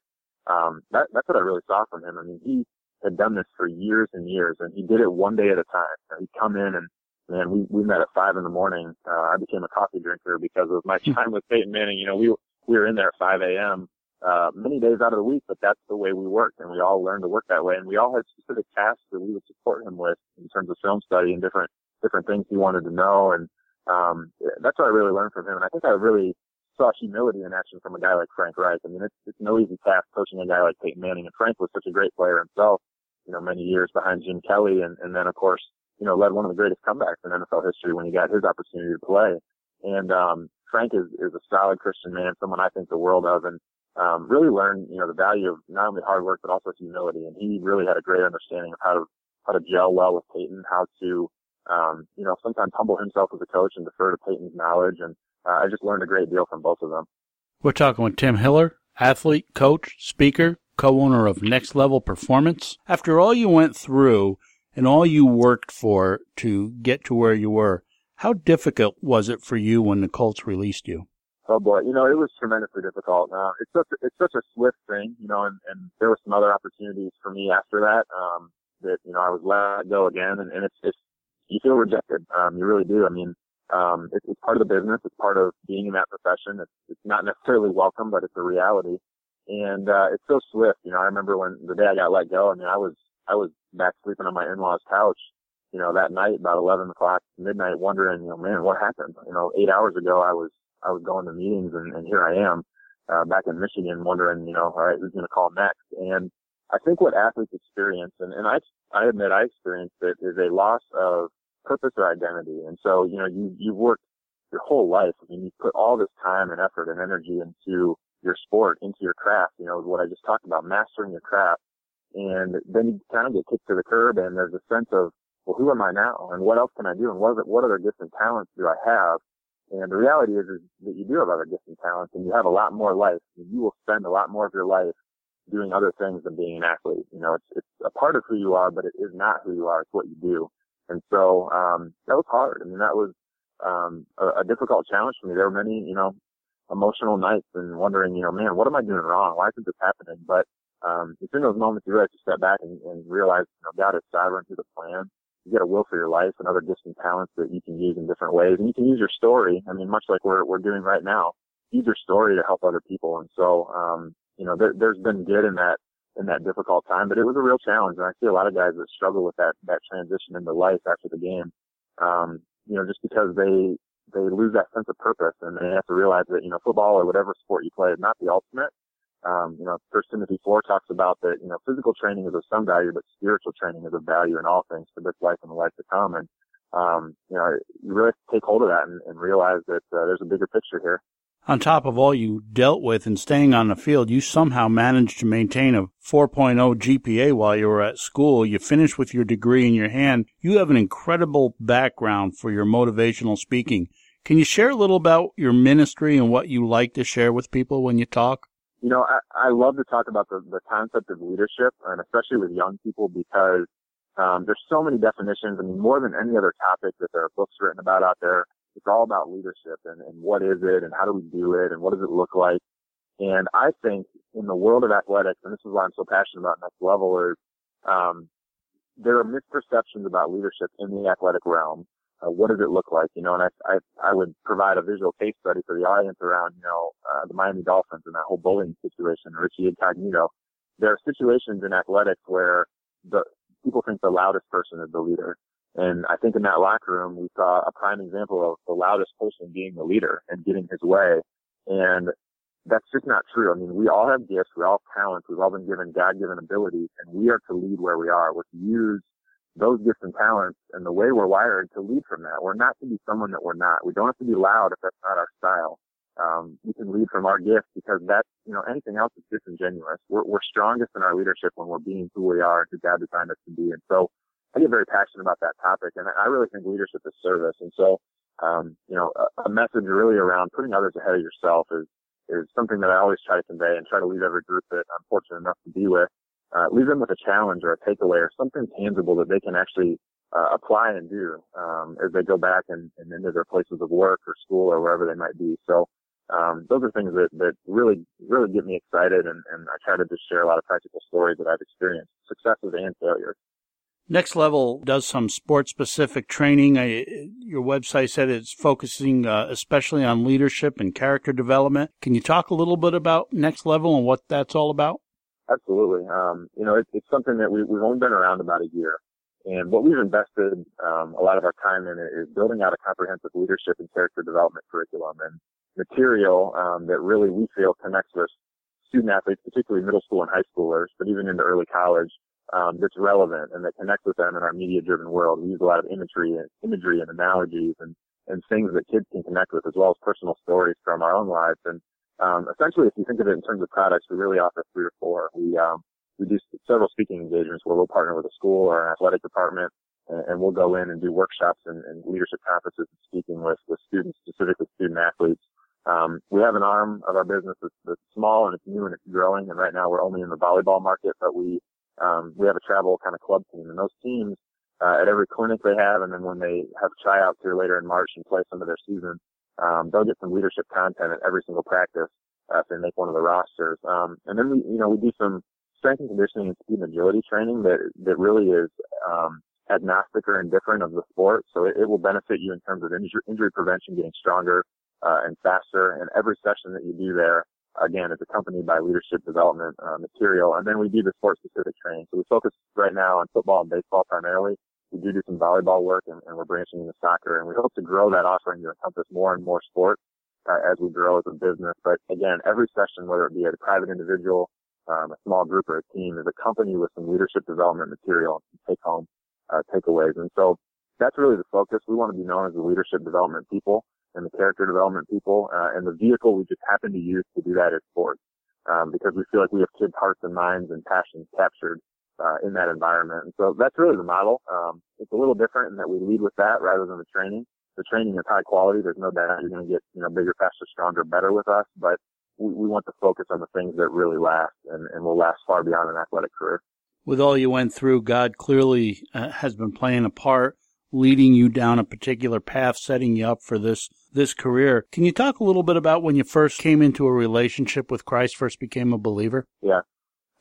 Um, that, that's what I really saw from him. I mean, he had done this for years and years and he did it one day at a time. he'd come in and, man, we, we met at five in the morning. Uh, I became a coffee drinker because of my time with Peyton Manning. You know, we, we were in there at 5 a.m uh, many days out of the week, but that's the way we worked and we all learned to work that way. And we all had specific tasks that we would support him with in terms of film study and different, different things he wanted to know. And, um, that's what I really learned from him. And I think I really saw humility in action from a guy like Frank Reich. I mean, it's, it's no easy task coaching a guy like Peyton Manning. And Frank was such a great player himself, you know, many years behind Jim Kelly and, and then of course, you know, led one of the greatest comebacks in NFL history when he got his opportunity to play. And, um, Frank is, is a solid Christian man, someone I think the world of. And, um, really learned, you know, the value of not only hard work, but also humility. And he really had a great understanding of how to, how to gel well with Peyton, how to, um, you know, sometimes humble himself as a coach and defer to Peyton's knowledge. And uh, I just learned a great deal from both of them. We're talking with Tim Hiller, athlete, coach, speaker, co-owner of Next Level Performance. After all you went through and all you worked for to get to where you were, how difficult was it for you when the Colts released you? Oh boy, you know, it was tremendously difficult. Uh, it's such a, it's such a swift thing, you know, and, and there were some other opportunities for me after that, um, that, you know, I was let go again and, and it's, it's, you feel rejected. Um, you really do. I mean, um, it, it's part of the business. It's part of being in that profession. It's, it's not necessarily welcome, but it's a reality. And, uh, it's so swift. You know, I remember when the day I got let go, I mean, I was, I was back sleeping on my in-laws couch, you know, that night about 11 o'clock midnight wondering, you know, man, what happened? You know, eight hours ago I was, I was going to meetings and, and here I am, uh, back in Michigan wondering, you know, all right, who's going to call next? And I think what athletes experience, and, and I, I admit I experienced it, is a loss of purpose or identity. And so, you know, you, you've worked your whole life. I mean, you put all this time and effort and energy into your sport, into your craft, you know, what I just talked about, mastering your craft. And then you kind of get kicked to the curb and there's a sense of, well, who am I now? And what else can I do? And what what other gifts and talents do I have? And the reality is, is that you do have other gifts and talents and you have a lot more life. You will spend a lot more of your life doing other things than being an athlete. You know, it's, it's a part of who you are, but it is not who you are. It's what you do. And so, um, that was hard. I mean, that was, um, a, a difficult challenge for me. There were many, you know, emotional nights and wondering, you know, man, what am I doing wrong? Why isn't this happening? But, um, it's in those moments you really have to step back and, and realize, you know, God is sovereign through the plan you get a will for your life and other gifts and talents that you can use in different ways. And you can use your story. I mean, much like we're, we're doing right now, use your story to help other people. And so, um, you know, there, there's been good in that, in that difficult time, but it was a real challenge. And I see a lot of guys that struggle with that, that transition into life after the game. Um, you know, just because they, they lose that sense of purpose and they have to realize that, you know, football or whatever sport you play is not the ultimate. Um, you know, First Timothy 4 talks about that, you know, physical training is of some value, but spiritual training is of value in all things for this life and the life to come. And, um, you know, you really take hold of that and, and realize that uh, there's a bigger picture here. on top of all you dealt with and staying on the field, you somehow managed to maintain a 4.0 GPA while you were at school. You finished with your degree in your hand. You have an incredible background for your motivational speaking. Can you share a little about your ministry and what you like to share with people when you talk? You know, I, I love to talk about the, the concept of leadership and especially with young people because um, there's so many definitions. I mean, more than any other topic that there are books written about out there it's all about leadership and, and what is it and how do we do it and what does it look like. And I think in the world of athletics, and this is why I'm so passionate about next level is, um, there are misperceptions about leadership in the athletic realm. Uh, what does it look like? You know, and I, I, I would provide a visual case study for the audience around, you know, uh, the Miami Dolphins and that whole bullying situation, Richie Incognito. There are situations in athletics where the people think the loudest person is the leader. And I think in that locker room, we saw a prime example of the loudest person being the leader and getting his way. And that's just not true. I mean, we all have gifts. We all have talents. We've all been given God-given abilities and we are to lead where we are. We're to use those gifts and talents and the way we're wired to lead from that. We're not to be someone that we're not. We don't have to be loud if that's not our style. Um, we can lead from our gifts because that's, you know, anything else is disingenuous. We're, we're strongest in our leadership when we're being who we are and who God designed us to be. And so I get very passionate about that topic, and I really think leadership is service. And so, um, you know, a, a message really around putting others ahead of yourself is is something that I always try to convey and try to leave every group that I'm fortunate enough to be with, uh, leave them with a challenge or a takeaway or something tangible that they can actually uh, apply and do um, as they go back and, and into their places of work or school or wherever they might be. So um, those are things that, that really, really get me excited and, and I try to just share a lot of practical stories that I've experienced, successes and failures. Next Level does some sport specific training. I, your website said it's focusing uh, especially on leadership and character development. Can you talk a little bit about Next Level and what that's all about? Absolutely. Um, you know, it, it's something that we, we've only been around about a year. And what we've invested um, a lot of our time in is building out a comprehensive leadership and character development curriculum and material um, that really we feel connects with student athletes, particularly middle school and high schoolers, but even into early college, um, that's relevant and that connects with them in our media-driven world. We use a lot of imagery and imagery and analogies and and things that kids can connect with, as well as personal stories from our own lives. And um, essentially, if you think of it in terms of products, we really offer three or four. We um, we do several speaking engagements where we'll partner with a school or an athletic department, and, and we'll go in and do workshops and, and leadership conferences and speaking with with students, specifically student athletes. Um, we have an arm of our business that's, that's small and it's new and it's growing. And right now we're only in the volleyball market, but we um, we have a travel kind of club team, and those teams uh, at every clinic they have, and then when they have tryouts here later in March and play some of their season, um, they'll get some leadership content at every single practice uh, if they make one of the rosters. Um, and then we, you know, we do some strength and conditioning and speed and agility training that that really is um, agnostic or indifferent of the sport. So it, it will benefit you in terms of injury, injury prevention, getting stronger uh, and faster. And every session that you do there again, is accompanied by leadership development uh, material. And then we do the sport specific training. So we focus right now on football and baseball primarily. We do do some volleyball work and, and we're branching into soccer and we hope to grow that offering to encompass more and more sports uh, as we grow as a business. But again, every session, whether it be a private individual, um, a small group or a team is accompanied with some leadership development material to take home, uh, takeaways. And so that's really the focus. We want to be known as the leadership development people and the character development people. Uh, and the vehicle we just happen to use to do that is sports, um, because we feel like we have kids' hearts and minds and passions captured uh, in that environment. And so that's really the model. Um, it's a little different in that we lead with that rather than the training. The training is high quality. There's no doubt you're going to get you know bigger, faster, stronger, better with us, but we, we want to focus on the things that really last and, and will last far beyond an athletic career. With all you went through, God clearly uh, has been playing a part leading you down a particular path, setting you up for this this career. Can you talk a little bit about when you first came into a relationship with Christ, first became a believer? Yeah,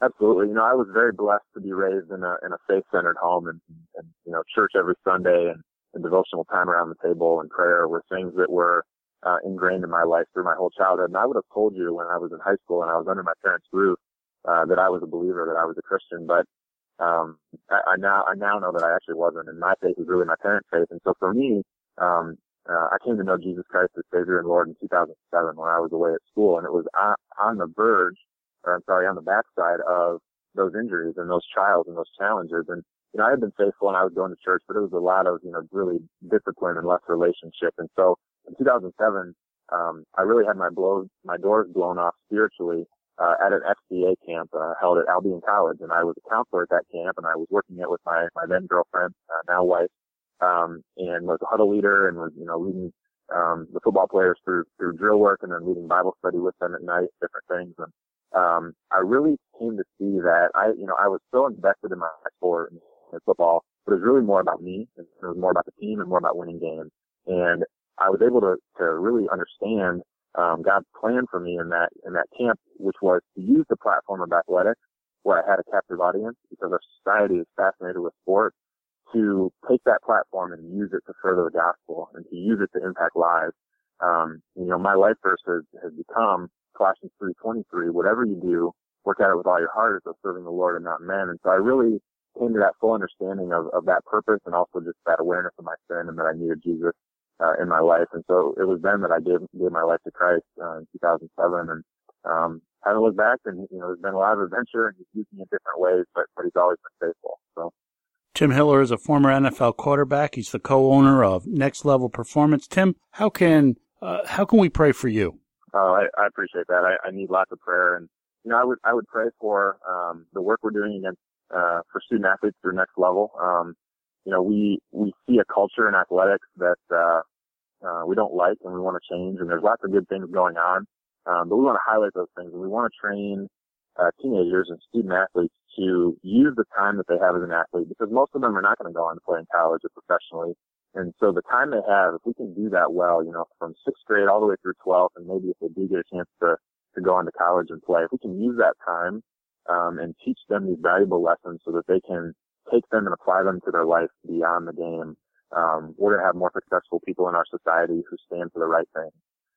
absolutely. You know, I was very blessed to be raised in a in a faith centered home, and, and you know, church every Sunday and, and devotional time around the table and prayer were things that were uh, ingrained in my life through my whole childhood. And I would have told you when I was in high school and I was under my parents' roof uh, that I was a believer, that I was a Christian, but um, I, I now I now know that I actually wasn't, and my faith was really my parents' faith. And so for me, um, uh, I came to know Jesus Christ as Savior and Lord in 2007 when I was away at school, and it was on, on the verge, or I'm sorry, on the backside of those injuries and those trials and those challenges. And you know, I had been faithful and I was going to church, but it was a lot of you know really discipline and less relationship. And so in 2007, um, I really had my blow, my doors blown off spiritually, uh, at an FCA camp, uh, held at Albion College. And I was a counselor at that camp and I was working it with my, my then girlfriend, uh, now wife, um, and was a huddle leader and was, you know, leading, um, the football players through, through drill work and then leading Bible study with them at night, different things. And, um, I really came to see that I, you know, I was so invested in my sport and football, but it was really more about me. And It was more about the team and more about winning games. And I was able to, to really understand um, God's plan for me in that in that camp, which was to use the platform of athletics, where I had a captive audience, because our society is fascinated with sports, to take that platform and use it to further the gospel and to use it to impact lives. Um, you know, my life verse has, has become Colossians 3:23. Whatever you do, work at it with all your heart as though serving the Lord and not men. And so I really came to that full understanding of, of that purpose and also just that awareness of my sin and that I needed Jesus uh, in my life. And so it was then that I gave gave my life to Christ uh, in 2007, and um, haven't looked back. And you know, there's been a lot of adventure, and he's used me in different ways, but but he's always been faithful. So. Tim Hiller is a former NFL quarterback. He's the co-owner of Next Level Performance. Tim, how can uh, how can we pray for you? Oh, I, I appreciate that. I, I need lots of prayer, and you know, I would I would pray for um, the work we're doing against uh, for student athletes through Next Level. Um, you know, we, we see a culture in athletics that, uh, uh, we don't like and we want to change and there's lots of good things going on. Um, but we want to highlight those things and we want to train, uh, teenagers and student athletes to use the time that they have as an athlete because most of them are not going to go on to play in college or professionally. And so the time they have, if we can do that well, you know, from sixth grade all the way through 12th, and maybe if they do get a chance to, to go on to college and play, if we can use that time, um, and teach them these valuable lessons so that they can take them and apply them to their life beyond the game. Um, we're going to have more successful people in our society who stand for the right thing.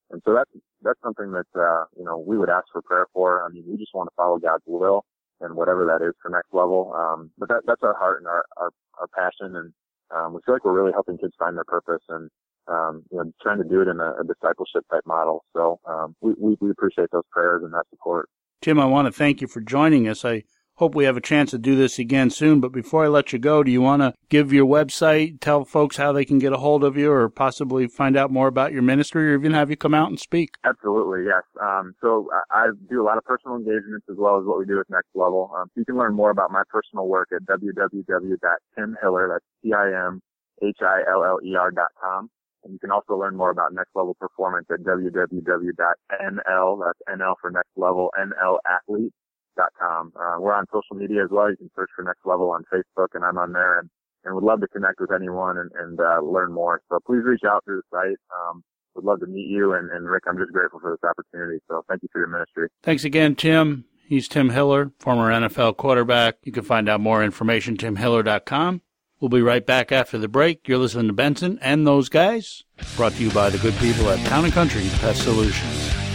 And so that's, that's something that, uh, you know, we would ask for prayer for. I mean, we just want to follow God's will and whatever that is for next level. Um, but that, that's our heart and our, our, our passion. And, um, we feel like we're really helping kids find their purpose and, um, you know, trying to do it in a, a discipleship type model. So, um, we, we, we appreciate those prayers and that support. Tim, I want to thank you for joining us. I hope we have a chance to do this again soon. But before I let you go, do you want to give your website, tell folks how they can get a hold of you, or possibly find out more about your ministry, or even have you come out and speak? Absolutely, yes. Um, so I, I, do a lot of personal engagements as well as what we do with Next Level. Um, you can learn more about my personal work at www.timhiller, that's T-I-M-H-I-L-L-E-R dot com. And you can also learn more about Next Level Performance at www.nl, that's NL for Next Level, NL Athlete com. Uh, we're on social media as well. You can search for Next Level on Facebook, and I'm on there, and, and would love to connect with anyone and, and uh, learn more. So please reach out through the site. Um, would love to meet you, and, and Rick, I'm just grateful for this opportunity. So thank you for your ministry. Thanks again, Tim. He's Tim Hiller, former NFL quarterback. You can find out more information timhiller.com. We'll be right back after the break. You're listening to Benson and those guys, brought to you by the good people at Town and Country Pest Solutions.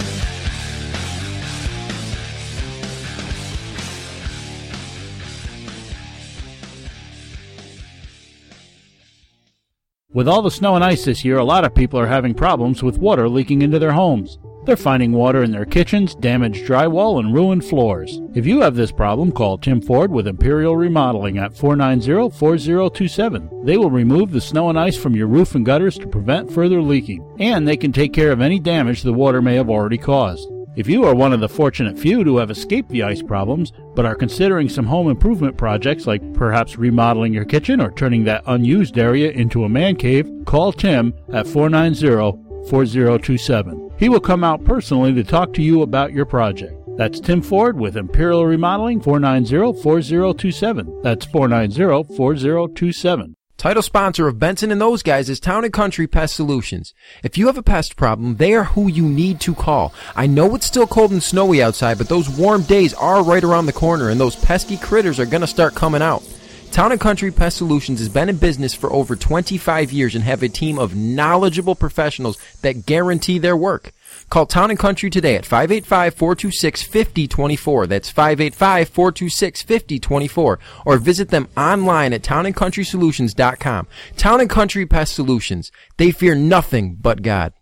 With all the snow and ice this year, a lot of people are having problems with water leaking into their homes. They're finding water in their kitchens, damaged drywall, and ruined floors. If you have this problem, call Tim Ford with Imperial Remodeling at 490-4027. They will remove the snow and ice from your roof and gutters to prevent further leaking, and they can take care of any damage the water may have already caused. If you are one of the fortunate few who have escaped the ice problems, but are considering some home improvement projects like perhaps remodeling your kitchen or turning that unused area into a man cave, call Tim at 490 4027. He will come out personally to talk to you about your project. That's Tim Ford with Imperial Remodeling 490 4027. That's 490 4027. Title sponsor of Benson and those guys is Town and Country Pest Solutions. If you have a pest problem, they are who you need to call. I know it's still cold and snowy outside, but those warm days are right around the corner and those pesky critters are gonna start coming out. Town and Country Pest Solutions has been in business for over 25 years and have a team of knowledgeable professionals that guarantee their work. Call Town and Country today at 585-426-5024. That's 585-426-5024. Or visit them online at townandcountrysolutions.com. Town and Country Pest Solutions. They fear nothing but God.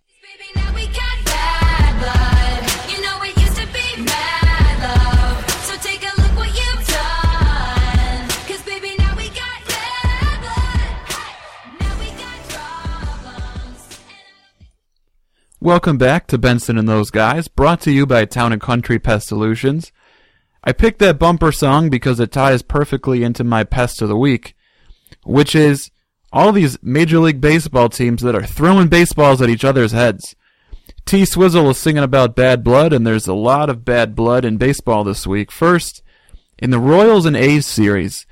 Welcome back to Benson and Those Guys, brought to you by Town and Country Pest Solutions. I picked that bumper song because it ties perfectly into my pest of the week, which is all these Major League Baseball teams that are throwing baseballs at each other's heads. T Swizzle is singing about bad blood, and there's a lot of bad blood in baseball this week. First, in the Royals and A's series,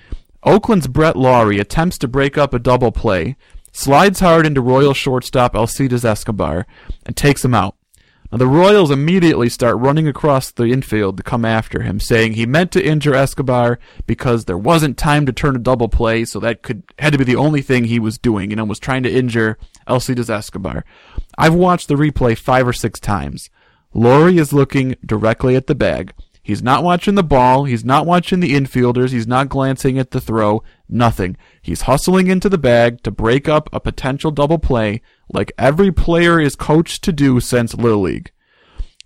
Oakland's Brett Lawrie attempts to break up a double play, slides hard into Royal shortstop Alcides Escobar, and takes him out. Now, the Royals immediately start running across the infield to come after him, saying he meant to injure Escobar because there wasn't time to turn a double play, so that could had to be the only thing he was doing, you know, was trying to injure Alcides Escobar. I've watched the replay five or six times. Lawrie is looking directly at the bag. He's not watching the ball. He's not watching the infielders. He's not glancing at the throw. Nothing. He's hustling into the bag to break up a potential double play like every player is coached to do since Little League.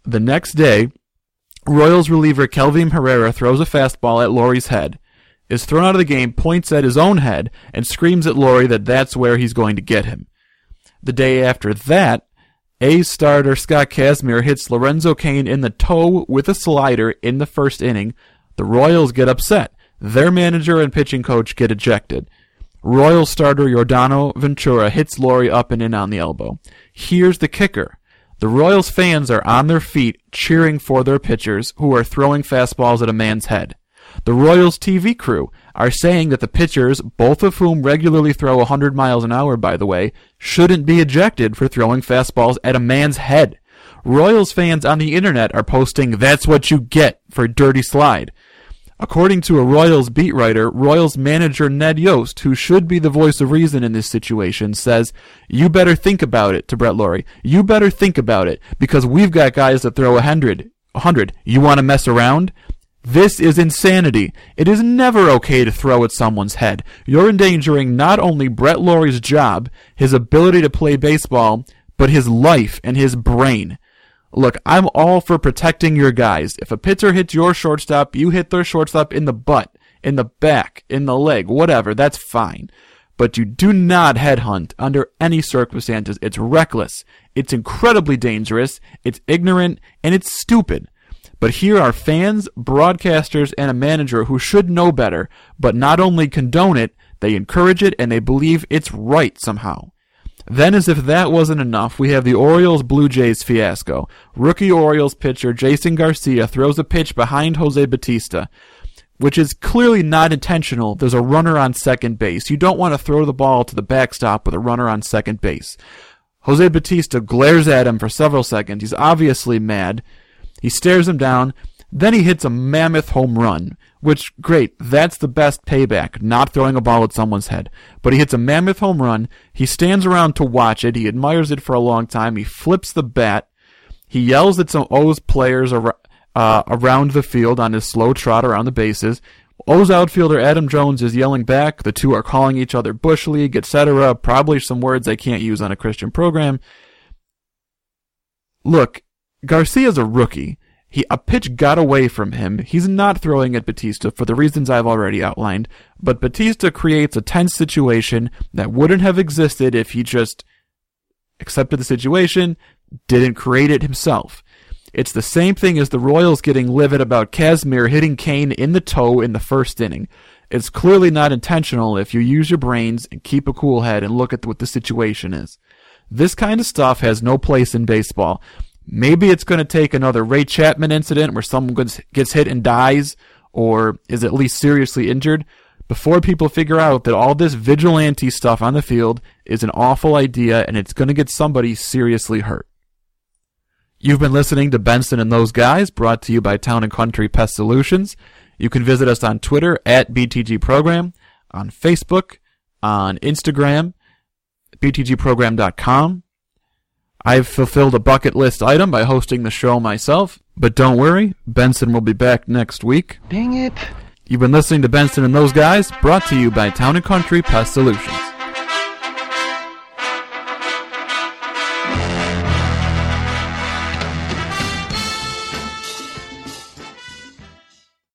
The next day, Royals reliever Kelvin Herrera throws a fastball at Lawrie's head, is thrown out of the game, points at his own head, and screams at Lawrie that that's where he's going to get him. The day after that, A's starter Scott Kazmir hits Lorenzo Cain in the toe with a slider in the first inning. The Royals get upset. Their manager and pitching coach get ejected. Royal starter Jordano Ventura hits Lawrie up and in on the elbow. Here's the kicker. The Royals fans are on their feet cheering for their pitchers who are throwing fastballs at a man's head. The Royals TV crew are saying that the pitchers, both of whom regularly throw 100 miles an hour by the way, shouldn't be ejected for throwing fastballs at a man's head. Royals fans on the internet are posting that's what you get for dirty slide. According to a Royals beat writer, Royals manager Ned Yost, who should be the voice of reason in this situation, says, You better think about it to Brett Lawrie. You better think about it, because we've got guys that throw a hundred. A hundred. You want to mess around? This is insanity. It is never okay to throw at someone's head. You're endangering not only Brett Lawrie's job, his ability to play baseball, but his life and his brain. Look, I'm all for protecting your guys. If a pitcher hits your shortstop, you hit their shortstop in the butt, in the back, in the leg, whatever, that's fine. But you do not headhunt under any circumstances. It's reckless. It's incredibly dangerous. It's ignorant and it's stupid. But here are fans, broadcasters, and a manager who should know better, but not only condone it, they encourage it and they believe it's right somehow. Then, as if that wasn't enough, we have the Orioles Blue Jays fiasco. Rookie Orioles pitcher Jason Garcia throws a pitch behind Jose Bautista, which is clearly not intentional. There's a runner on second base. You don't want to throw the ball to the backstop with a runner on second base. Jose Bautista glares at him for several seconds. He's obviously mad. He stares him down. Then he hits a mammoth home run, which, great, that's the best payback, not throwing a ball at someone's head. But he hits a mammoth home run. He stands around to watch it. He admires it for a long time. He flips the bat. He yells at some O's players ar- uh, around the field on his slow trot around the bases. O's outfielder Adam Jones is yelling back. The two are calling each other Bush League, etc. Probably some words I can't use on a Christian program. Look, Garcia's a rookie. He a pitch got away from him. He's not throwing at Bautista for the reasons I've already outlined, but Bautista creates a tense situation that wouldn't have existed if he just accepted the situation, didn't create it himself. It's the same thing as the Royals getting livid about Kazmir hitting Cain in the toe in the first inning. It's clearly not intentional if you use your brains and keep a cool head and look at what the situation is. This kind of stuff has no place in baseball. Maybe it's going to take another Ray Chapman incident where someone gets, hit and dies or is at least seriously injured before people figure out that all this vigilante stuff on the field is an awful idea and it's going to get somebody seriously hurt. You've been listening to Benson and Those Guys, brought to you by Town and Country Pest Solutions. You can visit us on Twitter at BTG Program, on Facebook, on Instagram, btgprogram.com. I've fulfilled a bucket list item by hosting the show myself, but don't worry, Benson will be back next week. Dang it. You've been listening to Benson and Those Guys, brought to you by Town and Country Pest Solutions.